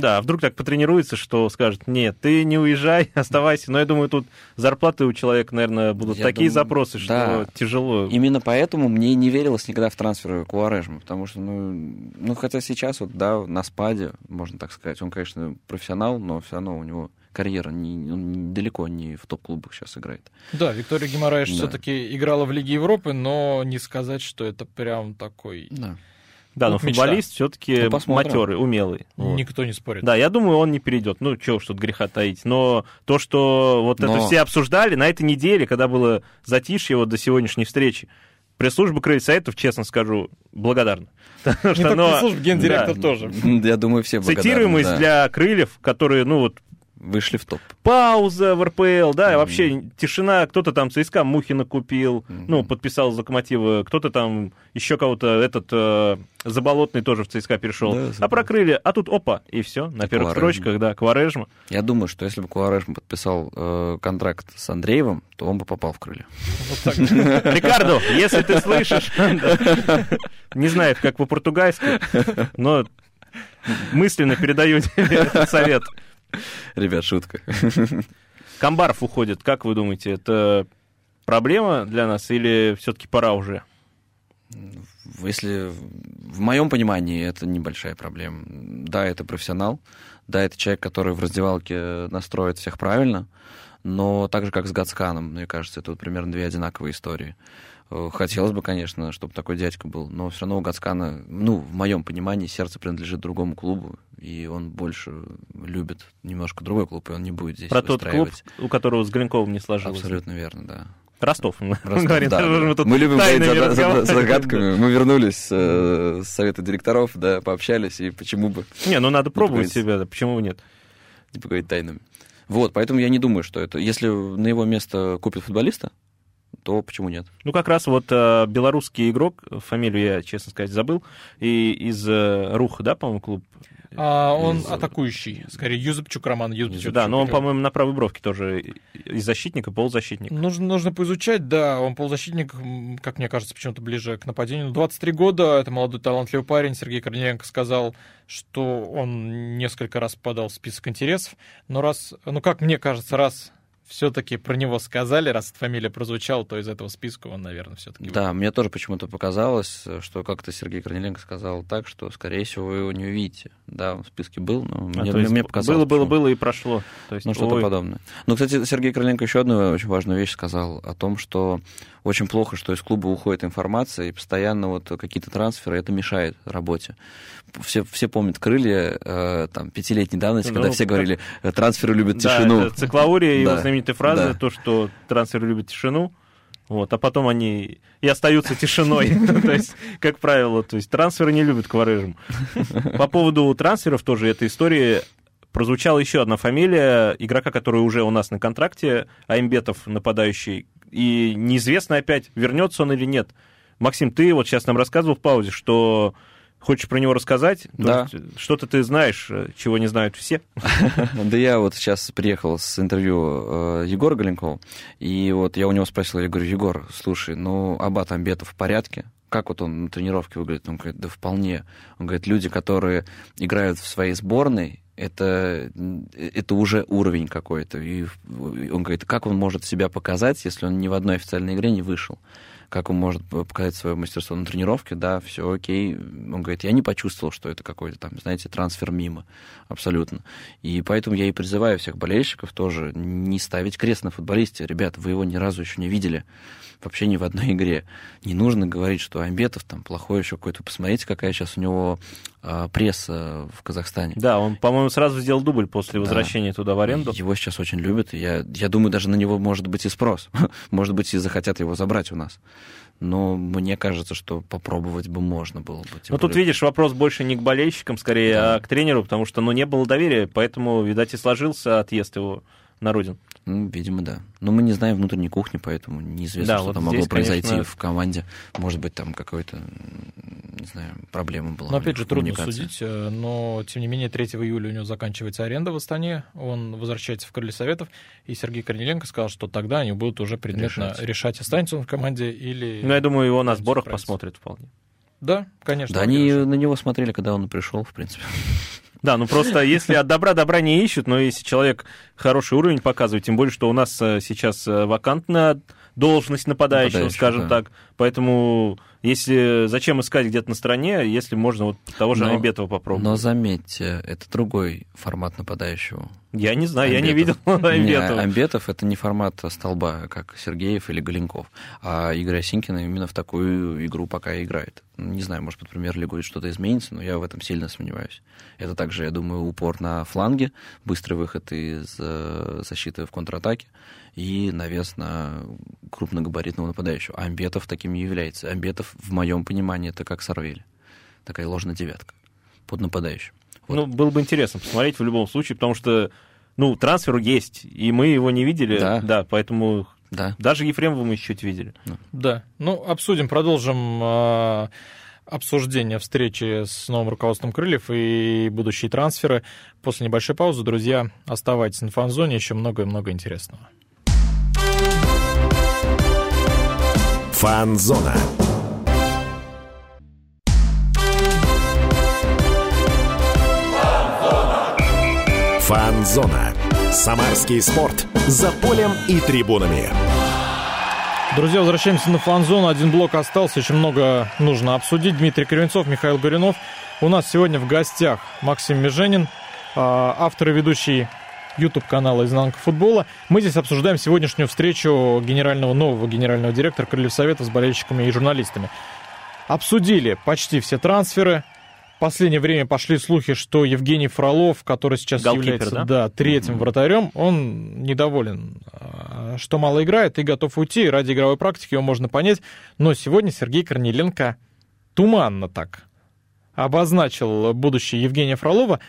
Speaker 1: Да, а вдруг так потренируется, что скажет, нет, ты не уезжай, оставайся. Но я думаю, тут зарплаты у человека, наверное, будут
Speaker 2: Я
Speaker 1: такие
Speaker 2: думаю,
Speaker 1: запросы, что
Speaker 2: да.
Speaker 1: тяжело.
Speaker 2: Именно поэтому мне не верилось никогда в трансфер Куарежма, потому что, ну, ну, хотя сейчас вот, да, на спаде, можно так сказать, он, конечно, профессионал, но все равно у него карьера не, он не- далеко не в топ-клубах сейчас играет.
Speaker 3: Да, Виктория Гимараеш
Speaker 2: Да.
Speaker 3: все-таки играла в Лиге Европы, но не сказать, что это прям такой...
Speaker 2: Да.
Speaker 1: Да, но
Speaker 3: мечта.
Speaker 1: футболист все-таки
Speaker 2: Ну,
Speaker 1: матерый, умелый. Вот.
Speaker 3: Никто не спорит.
Speaker 1: Да, я думаю, он не перейдет. Ну, чего уж тут греха таить. Но то, что вот это
Speaker 2: Но-
Speaker 1: все обсуждали на этой неделе, когда было затишье вот до сегодняшней встречи, пресс-служба крыльцаэтов, честно скажу, благодарна. Потому
Speaker 3: Не
Speaker 1: что,
Speaker 3: только пресс-служба, гендиректор
Speaker 1: да.
Speaker 3: тоже.
Speaker 2: Я думаю, все благодарны,
Speaker 1: Цитируемость
Speaker 2: да.
Speaker 1: для крыльев, которые, ну вот,
Speaker 2: Вышли в топ.
Speaker 1: пауза в РПЛ, да, и
Speaker 2: Мгм.
Speaker 1: вообще тишина, кто-то там ЦСКА Мухина купил,
Speaker 2: Мгм.
Speaker 1: ну, подписал Локомотива, кто-то там еще кого-то, этот э, Заболотный тоже в ЦСКА перешел,
Speaker 2: Да,
Speaker 1: а прокрыли, а тут опа, и все, на первых
Speaker 2: Кварежма.
Speaker 1: строчках, да, Кварежма.
Speaker 2: Я думаю, что если бы Куарежма подписал э, контракт с Андреевым, то он бы попал в крылья.
Speaker 1: Рикардо, если ты слышишь, не знаю, как по-португальски, но мысленно передаю тебе этот совет.
Speaker 2: Ребят, шутка.
Speaker 1: Камбаров уходит, как вы думаете, это проблема для нас или все-таки пора уже?
Speaker 2: Если в моем понимании это небольшая проблема. Да, это профессионал, да, это человек, который в раздевалке настроит всех правильно, но так же, как с Гацканом, мне кажется, это вот примерно две одинаковые истории. Э, Хотелось бы, конечно, чтобы такой дядька был, но все равно у Гацкана, ну, в моем понимании, сердце принадлежит другому клубу, и он больше любит немножко другой клуб, и он не будет здесь
Speaker 1: Про тот клуб, у которого с Гринковым не сложилось.
Speaker 2: Абсолютно верно, да.
Speaker 1: Ростов.
Speaker 2: Ростов,
Speaker 1: говорит,
Speaker 2: да,
Speaker 1: мы тут
Speaker 2: Мы любим говорить за- за- за загадками. Мы вернулись э, с совета директоров, да, пообщались, и почему бы
Speaker 1: Не, ну надо пробовать себя, да, почему нет?
Speaker 2: не поговорить тайнами. Вот, поэтому я не думаю, что это... Если на его место купят футболиста, то почему нет?
Speaker 1: Ну, как раз вот э, белорусский игрок, фамилию я, честно сказать, забыл, и из э, Руха, да, по-моему, клуб?
Speaker 3: А он
Speaker 2: Из-
Speaker 3: атакующий, скорее, Юзепчук Роман Юзепчук.
Speaker 1: Да, но он, по-моему, на правой бровке тоже и защитника, полузащитник.
Speaker 3: Нужно, нужно поизучать, да, он полузащитник, как мне кажется, почему-то ближе к нападению. 23 года, это молодой талантливый парень, Сергей Корниенко сказал, что он несколько раз попадал в список интересов, но раз, ну как мне кажется, раз все-таки про него сказали, раз эта фамилия прозвучала, то из этого списка он, наверное, все-таки...
Speaker 2: Да, мне тоже почему-то показалось, что как-то Сергей Корнеленко сказал так, что, скорее всего, вы его не увидите. Да, он в списке был, но
Speaker 1: А,
Speaker 2: мне,
Speaker 1: есть
Speaker 2: мне показалось.
Speaker 1: было, было,
Speaker 2: почему-то.
Speaker 1: было и прошло. То есть,
Speaker 2: Ну, что-то
Speaker 1: ой,
Speaker 2: подобное. Ну, кстати, Сергей Короленко еще одну очень важную вещь сказал о том, что очень плохо, что из клуба уходит информация, и постоянно вот какие-то трансферы, это мешает работе. Все, все помнят крылья, э, там, пятилетней давности,
Speaker 1: Ну,
Speaker 2: когда все говорили, э, трансферы любят
Speaker 1: Да,
Speaker 2: тишину.
Speaker 1: это циклаурия, его
Speaker 2: Да,
Speaker 1: знаменитой фразы,
Speaker 2: да.
Speaker 1: то, что трансферы любят тишину, вот, а потом они и остаются тишиной. То есть, как правило, то есть трансферы не любят кварыжм. По поводу трансферов тоже этой истории прозвучала еще одна фамилия игрока, который уже у нас на контракте, Аймбетов, нападающий, и неизвестно опять, вернется он или нет. Максим, ты вот сейчас нам рассказывал в паузе, что хочешь про него рассказать?
Speaker 2: Да.
Speaker 1: есть Что-то ты знаешь, э, чего не знают все.
Speaker 2: Да я вот сейчас приехал с интервью э, Егора Галенкова, и вот я у него спросил, я говорю, Егор, слушай, ну, Абат Амбетов в порядке? Как вот он на тренировке выглядит? Он говорит, да вполне. Он говорит, люди, которые играют в своей сборной, это, это уже уровень какой-то. И он говорит, как он может себя показать, если он ни в одной официальной игре не вышел? Как он может показать свое мастерство на тренировке? Да, все окей. Он говорит, я не почувствовал, что это какой-то там, знаете, трансфер мимо. Абсолютно. И поэтому я и призываю всех болельщиков тоже не ставить крест на футболисте. Ребята, вы его ни разу еще не видели. Вообще ни в одной игре. Не нужно говорить, что Амбетов там плохой еще какой-то. Посмотрите, какая сейчас у него пресса в Казахстане.
Speaker 1: Да, он, по-моему, сразу сделал дубль после
Speaker 2: Да.
Speaker 1: возвращения туда в аренду.
Speaker 2: Его сейчас очень любят. Я, я думаю, даже на него может быть и спрос. может быть, и захотят его забрать у нас. Но мне кажется, что попробовать бы можно было бы.
Speaker 1: Ну, тут, видишь, вопрос больше не к болельщикам, скорее,
Speaker 2: Да.
Speaker 1: а к тренеру, потому что, ну, не было доверия, поэтому, видать, и сложился отъезд его на родину.
Speaker 2: Ну, видимо, да. Но мы не знаем внутренней кухни, поэтому неизвестно,
Speaker 1: Да,
Speaker 2: что
Speaker 1: вот
Speaker 2: там могло
Speaker 1: здесь,
Speaker 2: произойти
Speaker 1: конечно-
Speaker 2: в команде. Может быть, там какой-то, не знаю, проблема была.
Speaker 3: Но опять же, трудно судить, э, но тем не менее 3 июля у него заканчивается аренда в Астане, он возвращается в Крылья Советов, и Сергей Корниленко сказал, что тогда они будут уже предметно решать,
Speaker 2: Решать.
Speaker 3: останется он в команде или...
Speaker 1: Ну, я думаю, его на сборах посмотрят вполне.
Speaker 3: Да, конечно.
Speaker 2: Да, они на него смотрели, когда он пришел, в принципе.
Speaker 1: Да, ну просто если от добра добра не ищут, но если человек хороший уровень показывает, тем более, что у нас э, сейчас э, вакантная должность нападающего,
Speaker 2: Нападающего,
Speaker 1: скажем
Speaker 2: да.
Speaker 1: так. Поэтому если зачем искать где-то на стороне, если можно вот того же
Speaker 2: Но-
Speaker 1: Айбетова попробовать.
Speaker 2: Но заметьте, это другой формат нападающего.
Speaker 1: Я не знаю, я не видел
Speaker 2: Амбетов. Не. Амбетов это не формат столба, как Сергеев или Голенков. А Игорь Осинкин именно в такую игру пока и играет. Не знаю, может, под премьер-лигу что-то изменится, но я в этом сильно сомневаюсь. Это также, я думаю, упор на фланге, быстрый выход из э, защиты в контратаке и навес на крупногабаритного нападающего. А Амбетов таким не является. Амбетов, в моем понимании, это как Сарвели. Такая ложная девятка под нападающим. Вот.
Speaker 1: Ну, было бы интересно посмотреть в любом случае, потому что, ну, трансфер есть, и мы его не видели,
Speaker 2: Да.
Speaker 1: да, поэтому
Speaker 2: Да.
Speaker 1: даже Ефремова мы чуть видели.
Speaker 3: Да, ну, обсудим, продолжим э, обсуждение встречи с новым руководством Крыльев и будущие трансферы. После небольшой паузы, друзья, оставайтесь на фан-зоне, еще много и много интересного.
Speaker 4: Фанзона. Фанзона. Самарский спорт. За полем и трибунами.
Speaker 3: Друзья, возвращаемся на фан-зону. Один блок остался, еще много нужно обсудить. Дмитрий Кривенцов, Михаил Горюнов. У нас сегодня в гостях Максим Меженин, а, автор и ведущий YouTube-канала «Изнанка футбола». Мы здесь обсуждаем сегодняшнюю встречу генерального, нового генерального директора Крыльев Совета с болельщиками и журналистами. Обсудили почти все трансферы. В последнее время пошли слухи, что Евгений Фролов, который сейчас
Speaker 1: Голкипер,
Speaker 3: является
Speaker 1: да?
Speaker 3: третьим вратарем, он недоволен, а, что мало играет и готов уйти. Ради игровой практики его можно понять. Но сегодня Сергей Корниленко туманно так обозначил будущее Евгения Фролова.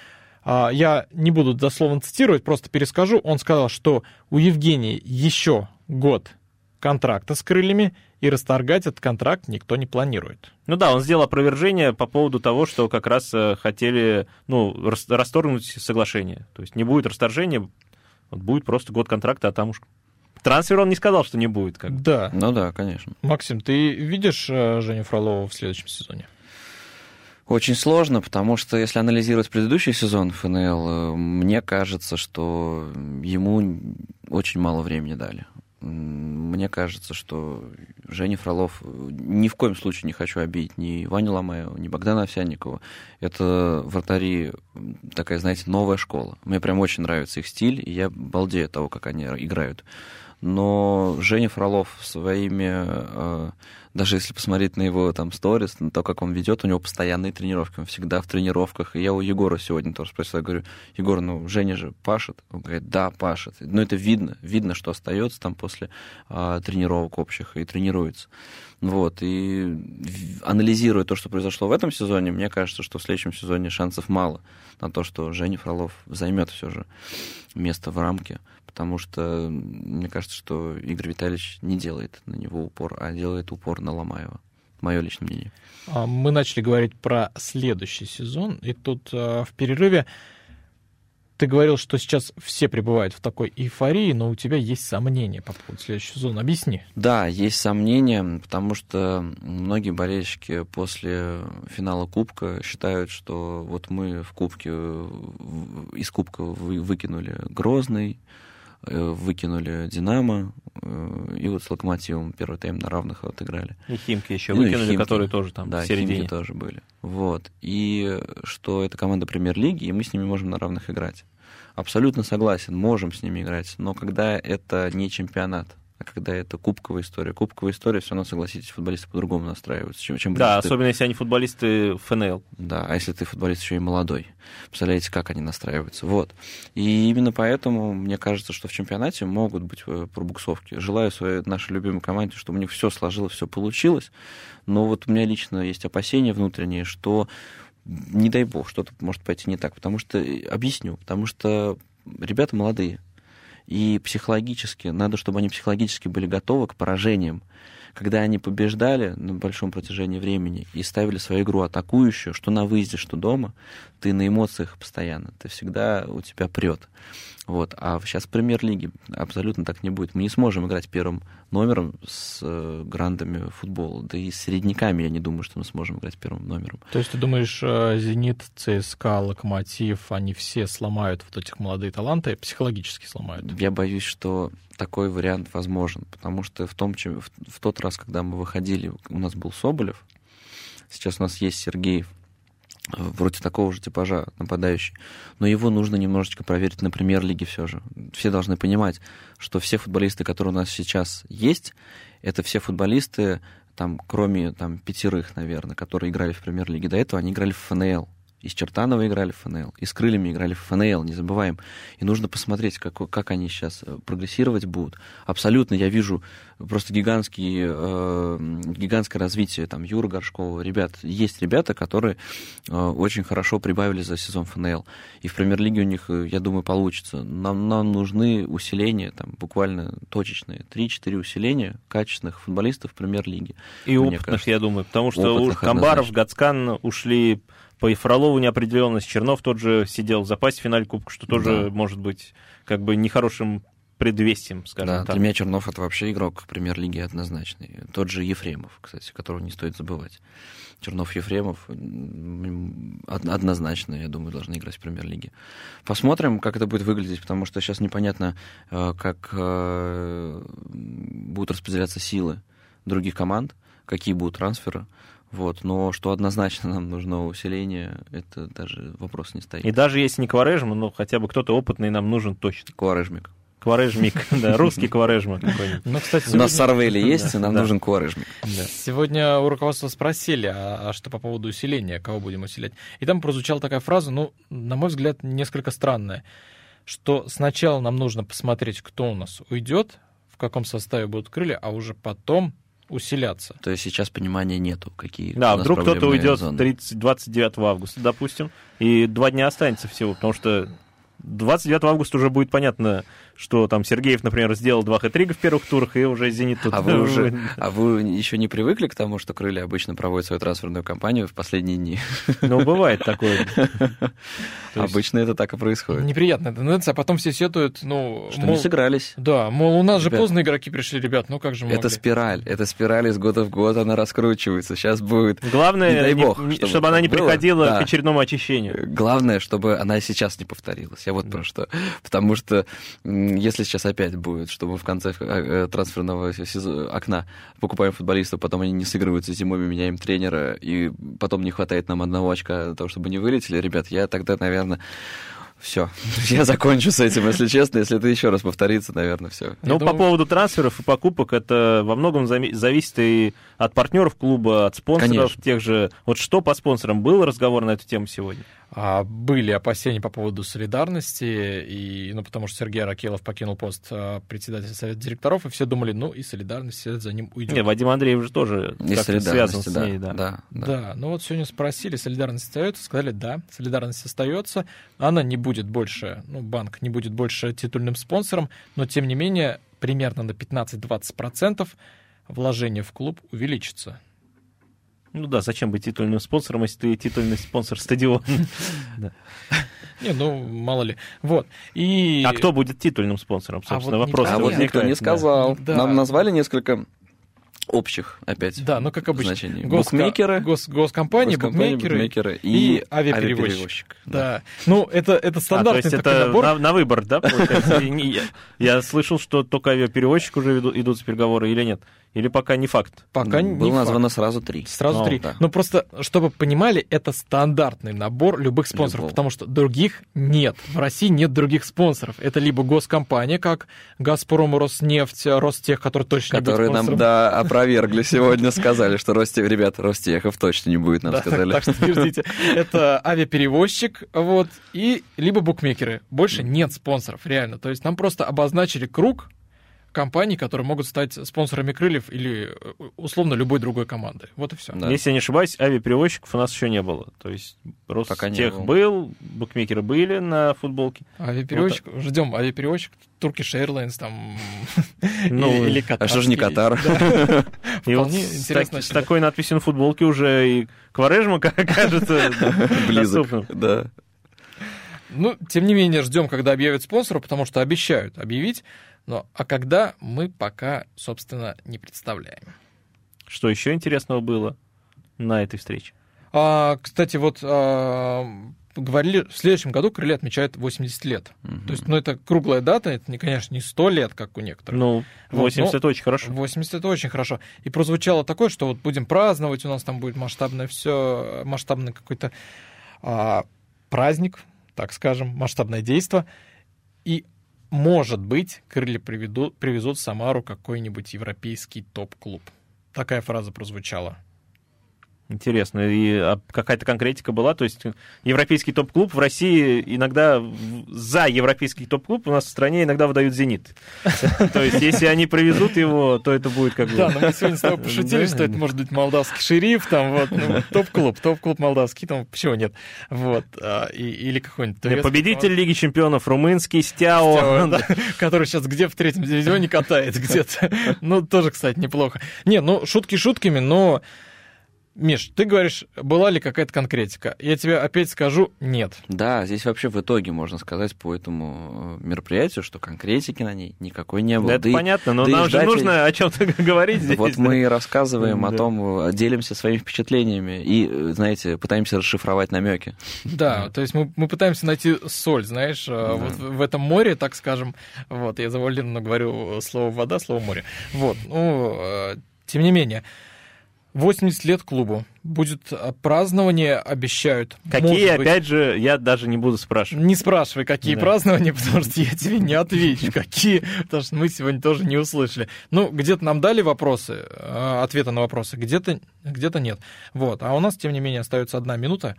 Speaker 3: А, Я не буду дословно цитировать, просто перескажу. Он сказал, что у Евгения еще год контракта с крыльями, и расторгать этот контракт никто не планирует.
Speaker 1: Ну да, он сделал опровержение по поводу того, что как раз э, хотели, ну, рас- расторгнуть соглашение. То есть не будет расторжения, вот будет просто год контракта, а там уж... Трансфер он не сказал, что не будет. Как. бы.
Speaker 3: Да.
Speaker 2: Ну да, конечно.
Speaker 3: Максим, ты видишь э, Женю Фролова в следующем сезоне?
Speaker 2: Очень сложно, потому что если анализировать предыдущий сезон ФНЛ, э, мне кажется, что ему очень мало времени дали. Мне кажется, что Женя Фролов, ни в коем случае не хочу обидеть ни Ваню Ломаева, ни Богдана Овсянникова. Это вратари такая, знаете, новая школа. Мне прям очень нравится их стиль, и я балдею от того, как они играют. Но Женя Фролов своими э, даже если посмотреть на его там сторис, на то, как он ведет, у него постоянные тренировки, он всегда в тренировках. И я у Егора сегодня тоже спросил, я говорю, Егор, ну Женя же пашет? Он говорит, да, пашет. Ну это видно, видно, что остается там после а, тренировок общих и тренируется. Вот, и анализируя то, что произошло в этом сезоне, мне кажется, что в следующем сезоне шансов мало на то, что Женя Фролов займет все же место в рамке потому что мне кажется, что Игорь Витальевич не делает на него упор, а делает упор на Ломаева. Мое личное мнение.
Speaker 3: А, мы начали говорить про следующий сезон, и тут а, в перерыве ты говорил, что сейчас все пребывают в такой эйфории, но у тебя есть сомнения по поводу следующего сезона. Объясни.
Speaker 2: Да, есть сомнения, потому что многие болельщики после финала Кубка считают, что вот мы в Кубке из Кубка выкинули Грозный, Э, выкинули Динамо, и вот с Локомотивом первый тайм на равных отыграли.
Speaker 1: И Химки еще ну, выкинули, Химки, которые тоже там
Speaker 2: да,
Speaker 1: в середине.
Speaker 2: Химки тоже были. Вот. И что это команда премьер-лиги, и мы с ними можем на равных играть. Абсолютно согласен, можем с ними играть, но когда это не чемпионат, а когда это кубковая история. Кубковая история, все равно, согласитесь, футболисты по-другому настраиваются, чем, чем
Speaker 1: Да, особенно если они футболисты ФНЛ.
Speaker 2: Да, а если ты футболист еще и молодой. Представляете, как они настраиваются. Вот. И именно поэтому мне кажется, что в чемпионате могут быть э, пробуксовки. Желаю своей нашей любимой команде, чтобы у них все сложилось, все получилось. Но вот у меня лично есть опасения внутренние, что не дай бог, что-то может пойти не так. Потому что, э, объясню, потому что ребята молодые, и психологически, надо, чтобы они психологически были готовы к поражениям. Когда они побеждали на большом протяжении времени и ставили свою игру атакующую, что на выезде, что дома, ты на эмоциях постоянно, ты всегда у тебя прет. Вот. А сейчас в премьер-лиге абсолютно так не будет. Мы не сможем играть первым номером с э, грандами футбола. Да и с середняками я не думаю, что мы сможем играть первым номером.
Speaker 3: То есть ты думаешь, э, «Зенит», ЦСКА, «Локомотив», они все сломают вот этих молодые таланты, психологически сломают?
Speaker 2: Я боюсь, что такой вариант возможен, потому что в, том, в, в тот раз, когда мы выходили, у нас был Соболев, сейчас у нас есть Сергеев, вроде такого же типажа нападающий. Но его нужно немножечко проверить на премьер-лиге все же. Все должны понимать, что все футболисты, которые у нас сейчас есть, это все футболисты, там, кроме там, пятерых, наверное, которые играли в премьер-лиге до этого, они играли в ФНЛ. И с Чертанова играли в ФНЛ, и с Крыльями играли в ФНЛ, не забываем. И нужно посмотреть, как, как они сейчас э, прогрессировать будут. Абсолютно я вижу просто гигантский, э, гигантское развитие там Юра Горшкова. Ребят, есть ребята, которые э, очень хорошо прибавили за сезон ФНЛ. И в премьер-лиге у них, э, я думаю, получится. Нам, нам нужны усиления, там, буквально точечные. 3-4 усиления качественных футболистов в премьер-лиге.
Speaker 1: И опытных, кажется. я думаю, потому что уж Камбаров, Гацкан ушли по Ефролову неопределенность. Чернов тот же сидел в запасе в финале Кубка, что тоже да. может быть как бы нехорошим предвестием, скажем
Speaker 2: да,
Speaker 1: так.
Speaker 2: Для меня Чернов это вообще игрок премьер-лиги однозначный. Тот же Ефремов, кстати, которого не стоит забывать. Чернов Ефремов однозначно, я думаю, должны играть в премьер-лиге. Посмотрим, как это будет выглядеть, потому что сейчас непонятно, э, как э, будут распределяться силы других команд, какие будут трансферы. Вот, но что однозначно нам нужно усиление, это даже вопрос не стоит.
Speaker 1: И даже если не Кварежма, но хотя бы кто-то опытный нам нужен точно.
Speaker 2: Кварежмик.
Speaker 1: Кварежмик, да, русский Кварежма
Speaker 2: Ну, кстати, сегодня... У нас Сарвели есть, и нам да. нужен Кварежмик.
Speaker 3: Да. Сегодня у руководства спросили, а, а что по поводу усиления, кого будем усилять. И там прозвучала такая фраза, ну, на мой взгляд, несколько странная, что сначала нам нужно посмотреть, кто у нас уйдет, в каком составе будут крылья, а уже потом усиляться.
Speaker 2: То есть сейчас понимания нету, какие
Speaker 1: Да, вдруг кто-то уйдет 30, 29 августа, допустим, и два дня останется всего, потому что 29 августа уже будет понятно, что там Сергеев, например, сделал два хэт-трика в первых турах, и уже «Зенит» тут...
Speaker 2: А вы уже, а вы еще не привыкли к тому, что крылья обычно проводят свою трансферную кампанию в последние дни?
Speaker 1: Ну, бывает такое.
Speaker 2: Обычно это так и происходит.
Speaker 3: Неприятная тенденция, а потом все сетуют, ну...
Speaker 2: Что не сыгрались.
Speaker 3: Да, мол, у нас же поздно игроки пришли, ребят, ну как же мы
Speaker 2: Это спираль, это спираль из года в год, она раскручивается. Сейчас будет...
Speaker 1: Главное,
Speaker 2: чтобы
Speaker 1: она не приходила к очередному очищению.
Speaker 2: Главное, чтобы она сейчас не повторилась. Я вот про что. Потому что если сейчас опять будет, что мы в конце э, трансферного окна покупаем футболистов, потом они не сыгрываются зимой, мы меняем тренера, и потом не хватает нам одного очка для того, чтобы не вылетели, ребят, я тогда, наверное, все. Я закончу с этим, если честно. Если это еще раз повторится, наверное, все.
Speaker 1: Ну,
Speaker 3: думаю-
Speaker 1: по поводу трансферов и покупок, это во многом зависит и от партнеров клуба, от спонсоров
Speaker 2: Конечно.
Speaker 1: тех же. Вот что по спонсорам? Был разговор на эту тему сегодня?
Speaker 3: А, были опасения по поводу солидарности, и, ну, потому что Сергей Аракелов покинул пост а, председателя совета директоров, и все думали, ну, и солидарность за ним уйдет.
Speaker 1: Не, Вадим Андреев же тоже
Speaker 2: И
Speaker 1: связан
Speaker 2: солидарности,
Speaker 1: с
Speaker 2: да,
Speaker 1: ней, да.
Speaker 2: да, да.
Speaker 3: Да, ну вот сегодня спросили, солидарность остается, сказали, да, солидарность остается, она не будет больше, ну, банк не будет больше титульным спонсором, но тем не менее примерно на 15-20% вложение в клуб увеличится.
Speaker 1: Ну да, зачем быть титульным спонсором, если ты титульный спонсор стадиона?
Speaker 3: Не, ну, мало ли. Вот. И...
Speaker 1: А кто будет титульным спонсором,
Speaker 3: А
Speaker 1: собственно,
Speaker 3: вот
Speaker 1: вопрос
Speaker 2: А вот никто не
Speaker 1: да.
Speaker 2: сказал.
Speaker 3: Да.
Speaker 2: Нам назвали несколько общих опять
Speaker 3: Да, ну, как обычно.
Speaker 2: значений.
Speaker 3: Госка-
Speaker 2: Букмекеры,
Speaker 3: гос- госкомпании,
Speaker 2: госкомпании,
Speaker 3: букмекеры,
Speaker 2: букмекеры
Speaker 3: и
Speaker 2: и,
Speaker 3: авиаперевозчик. Да. Ну, это, это
Speaker 1: А, то
Speaker 3: стандартный
Speaker 1: есть
Speaker 3: такой
Speaker 1: это
Speaker 3: набор.
Speaker 1: на, на выбор, да, получается? Я, слышал, что только авиаперевозчик уже идут переговоры или нет? Или пока не факт?
Speaker 3: Пока не
Speaker 2: Было
Speaker 3: факт.
Speaker 2: названо сразу три.
Speaker 3: Сразу
Speaker 1: Ну,
Speaker 3: три.
Speaker 2: да.
Speaker 3: Ну, просто, чтобы понимали, это стандартный набор любых спонсоров,
Speaker 2: Любого.
Speaker 3: потому что других нет. В России нет других спонсоров. Это либо госкомпания, как «Газпром», «Роснефть», «Ростех», которые точно
Speaker 2: Которые
Speaker 3: не будут
Speaker 2: нам,
Speaker 3: спонсором.
Speaker 2: да, опровергли сегодня, сказали, что Ростех, ребят, Ростехов точно не будет, нам сказали.
Speaker 3: так что подождите. Это авиаперевозчик, вот, и либо букмекеры. Больше нет спонсоров, реально. То есть нам просто обозначили круг компаний, которые могут стать спонсорами крыльев или э, условно любой другой команды. Вот и все.
Speaker 2: Да.
Speaker 1: Если я не ошибаюсь, авиаперевозчиков у нас еще не было. То есть
Speaker 2: Пока не
Speaker 1: Ростех
Speaker 2: было.
Speaker 1: был, букмекеры были на футболке.
Speaker 3: Авиаперевозчик, ждем авиаперевозчик, Turkish Airlines там,
Speaker 1: Ну,
Speaker 3: или, или
Speaker 2: А что же не. Катар?
Speaker 1: И вот
Speaker 3: Вполне
Speaker 1: с,
Speaker 3: интересно.
Speaker 1: так- с такой надписью на футболке уже и Кварежма кажется
Speaker 2: Близок, да.
Speaker 3: Ну, тем не менее, ждем, когда объявят спонсора, потому что обещают объявить. Но, а когда, мы пока, собственно, не представляем.
Speaker 1: Что еще интересного было на этой встрече?
Speaker 3: А, кстати, вот а, говорили, в следующем году крылья отмечают 80 лет.
Speaker 2: Мгм.
Speaker 3: То есть, ну, это круглая дата, это, не, конечно, не 100 лет, как у некоторых.
Speaker 1: Ну,
Speaker 3: Вот,
Speaker 1: 80
Speaker 3: но-
Speaker 1: это очень хорошо.
Speaker 3: 80 это очень хорошо. И прозвучало такое, что вот будем праздновать, у нас там будет масштабное все, масштабный какой-то а, праздник, так скажем, масштабное действо. И, может быть, крылья приведут, привезут в Самару какой-нибудь европейский топ-клуб. Такая фраза прозвучала.
Speaker 1: Интересно. И а какая-то конкретика была? То есть европейский топ-клуб в России иногда за европейский топ-клуб у нас в стране иногда выдают «Зенит». То есть если они привезут его, то это будет как бы...
Speaker 3: Да, но мы сегодня с тобой пошутили,
Speaker 1: Да.
Speaker 3: что это может быть молдавский шериф, там вот, ну, топ-клуб, топ-клуб молдавский, там почему нет? Вот, а, или какой-нибудь
Speaker 1: Победитель Лиги чемпионов румынский Стяо.
Speaker 3: Который сейчас где в третьем дивизионе катает где-то. Ну, тоже, кстати, неплохо. Не, ну, шутки шутками, но... Миш, ты говоришь, была ли какая-то конкретика? Я тебе опять скажу, нет.
Speaker 2: Да, здесь вообще в итоге можно сказать по этому э, мероприятию, что конкретики на ней никакой не было.
Speaker 1: Да, Это
Speaker 2: Да и-
Speaker 1: понятно, но
Speaker 2: да
Speaker 1: нам же
Speaker 2: ждать-
Speaker 1: нужно о чем-то говорить здесь.
Speaker 2: Вот мы и рассказываем о
Speaker 1: Да.
Speaker 2: том, э, делимся своими впечатлениями и, э, знаете, пытаемся расшифровать намеки.
Speaker 3: Да, то есть мы, мы пытаемся найти соль, знаешь, э, вот в, этом море, так скажем. Вот, я завуалированно говорю слово вода, слово море. Вот, ну, тем не менее, 80 лет клубу. Будет э, празднование, обещают.
Speaker 1: Какие,
Speaker 3: быть,
Speaker 1: опять же, я даже не буду спрашивать.
Speaker 3: Не спрашивай, какие
Speaker 1: Да.
Speaker 3: празднования, потому что я тебе не отвечу, какие, потому что мы сегодня тоже не услышали. Ну, где-то нам дали вопросы, э, ответы на вопросы, где-то где нет. Вот, а у нас, тем не менее, остается одна минута.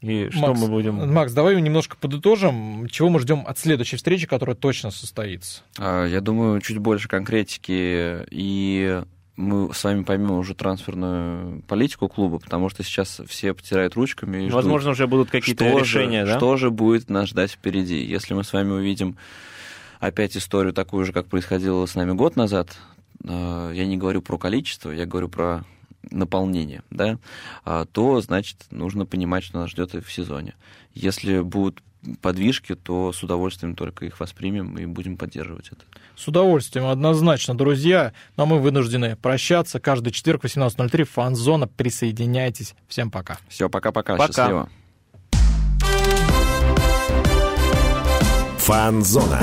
Speaker 1: И что
Speaker 3: Макс,
Speaker 1: мы будем...
Speaker 3: Макс, давай немножко подытожим, чего мы ждем от следующей встречи, которая точно состоится.
Speaker 2: А, Я думаю, чуть больше конкретики, и мы с вами поймем уже трансферную политику клуба, потому что сейчас все потирают ручками и ждут,
Speaker 1: Возможно, уже будут какие-то
Speaker 2: что
Speaker 1: решения,
Speaker 2: же,
Speaker 1: да?
Speaker 2: Что же будет нас ждать впереди? Если мы с вами увидим опять историю такую же, как происходило с нами год назад, э, я не говорю про количество, я говорю про наполнение, да, а, то, значит, нужно понимать, что нас ждет и в сезоне. Если будут подвижки, то с удовольствием только их воспримем и будем поддерживать это.
Speaker 3: С удовольствием, однозначно, друзья. Но мы вынуждены прощаться. Каждый четверг в 18.03 фан-зона. Присоединяйтесь. Всем пока.
Speaker 2: Все, пока-пока.
Speaker 1: Пока.
Speaker 2: Счастливо.
Speaker 4: Фан-зона.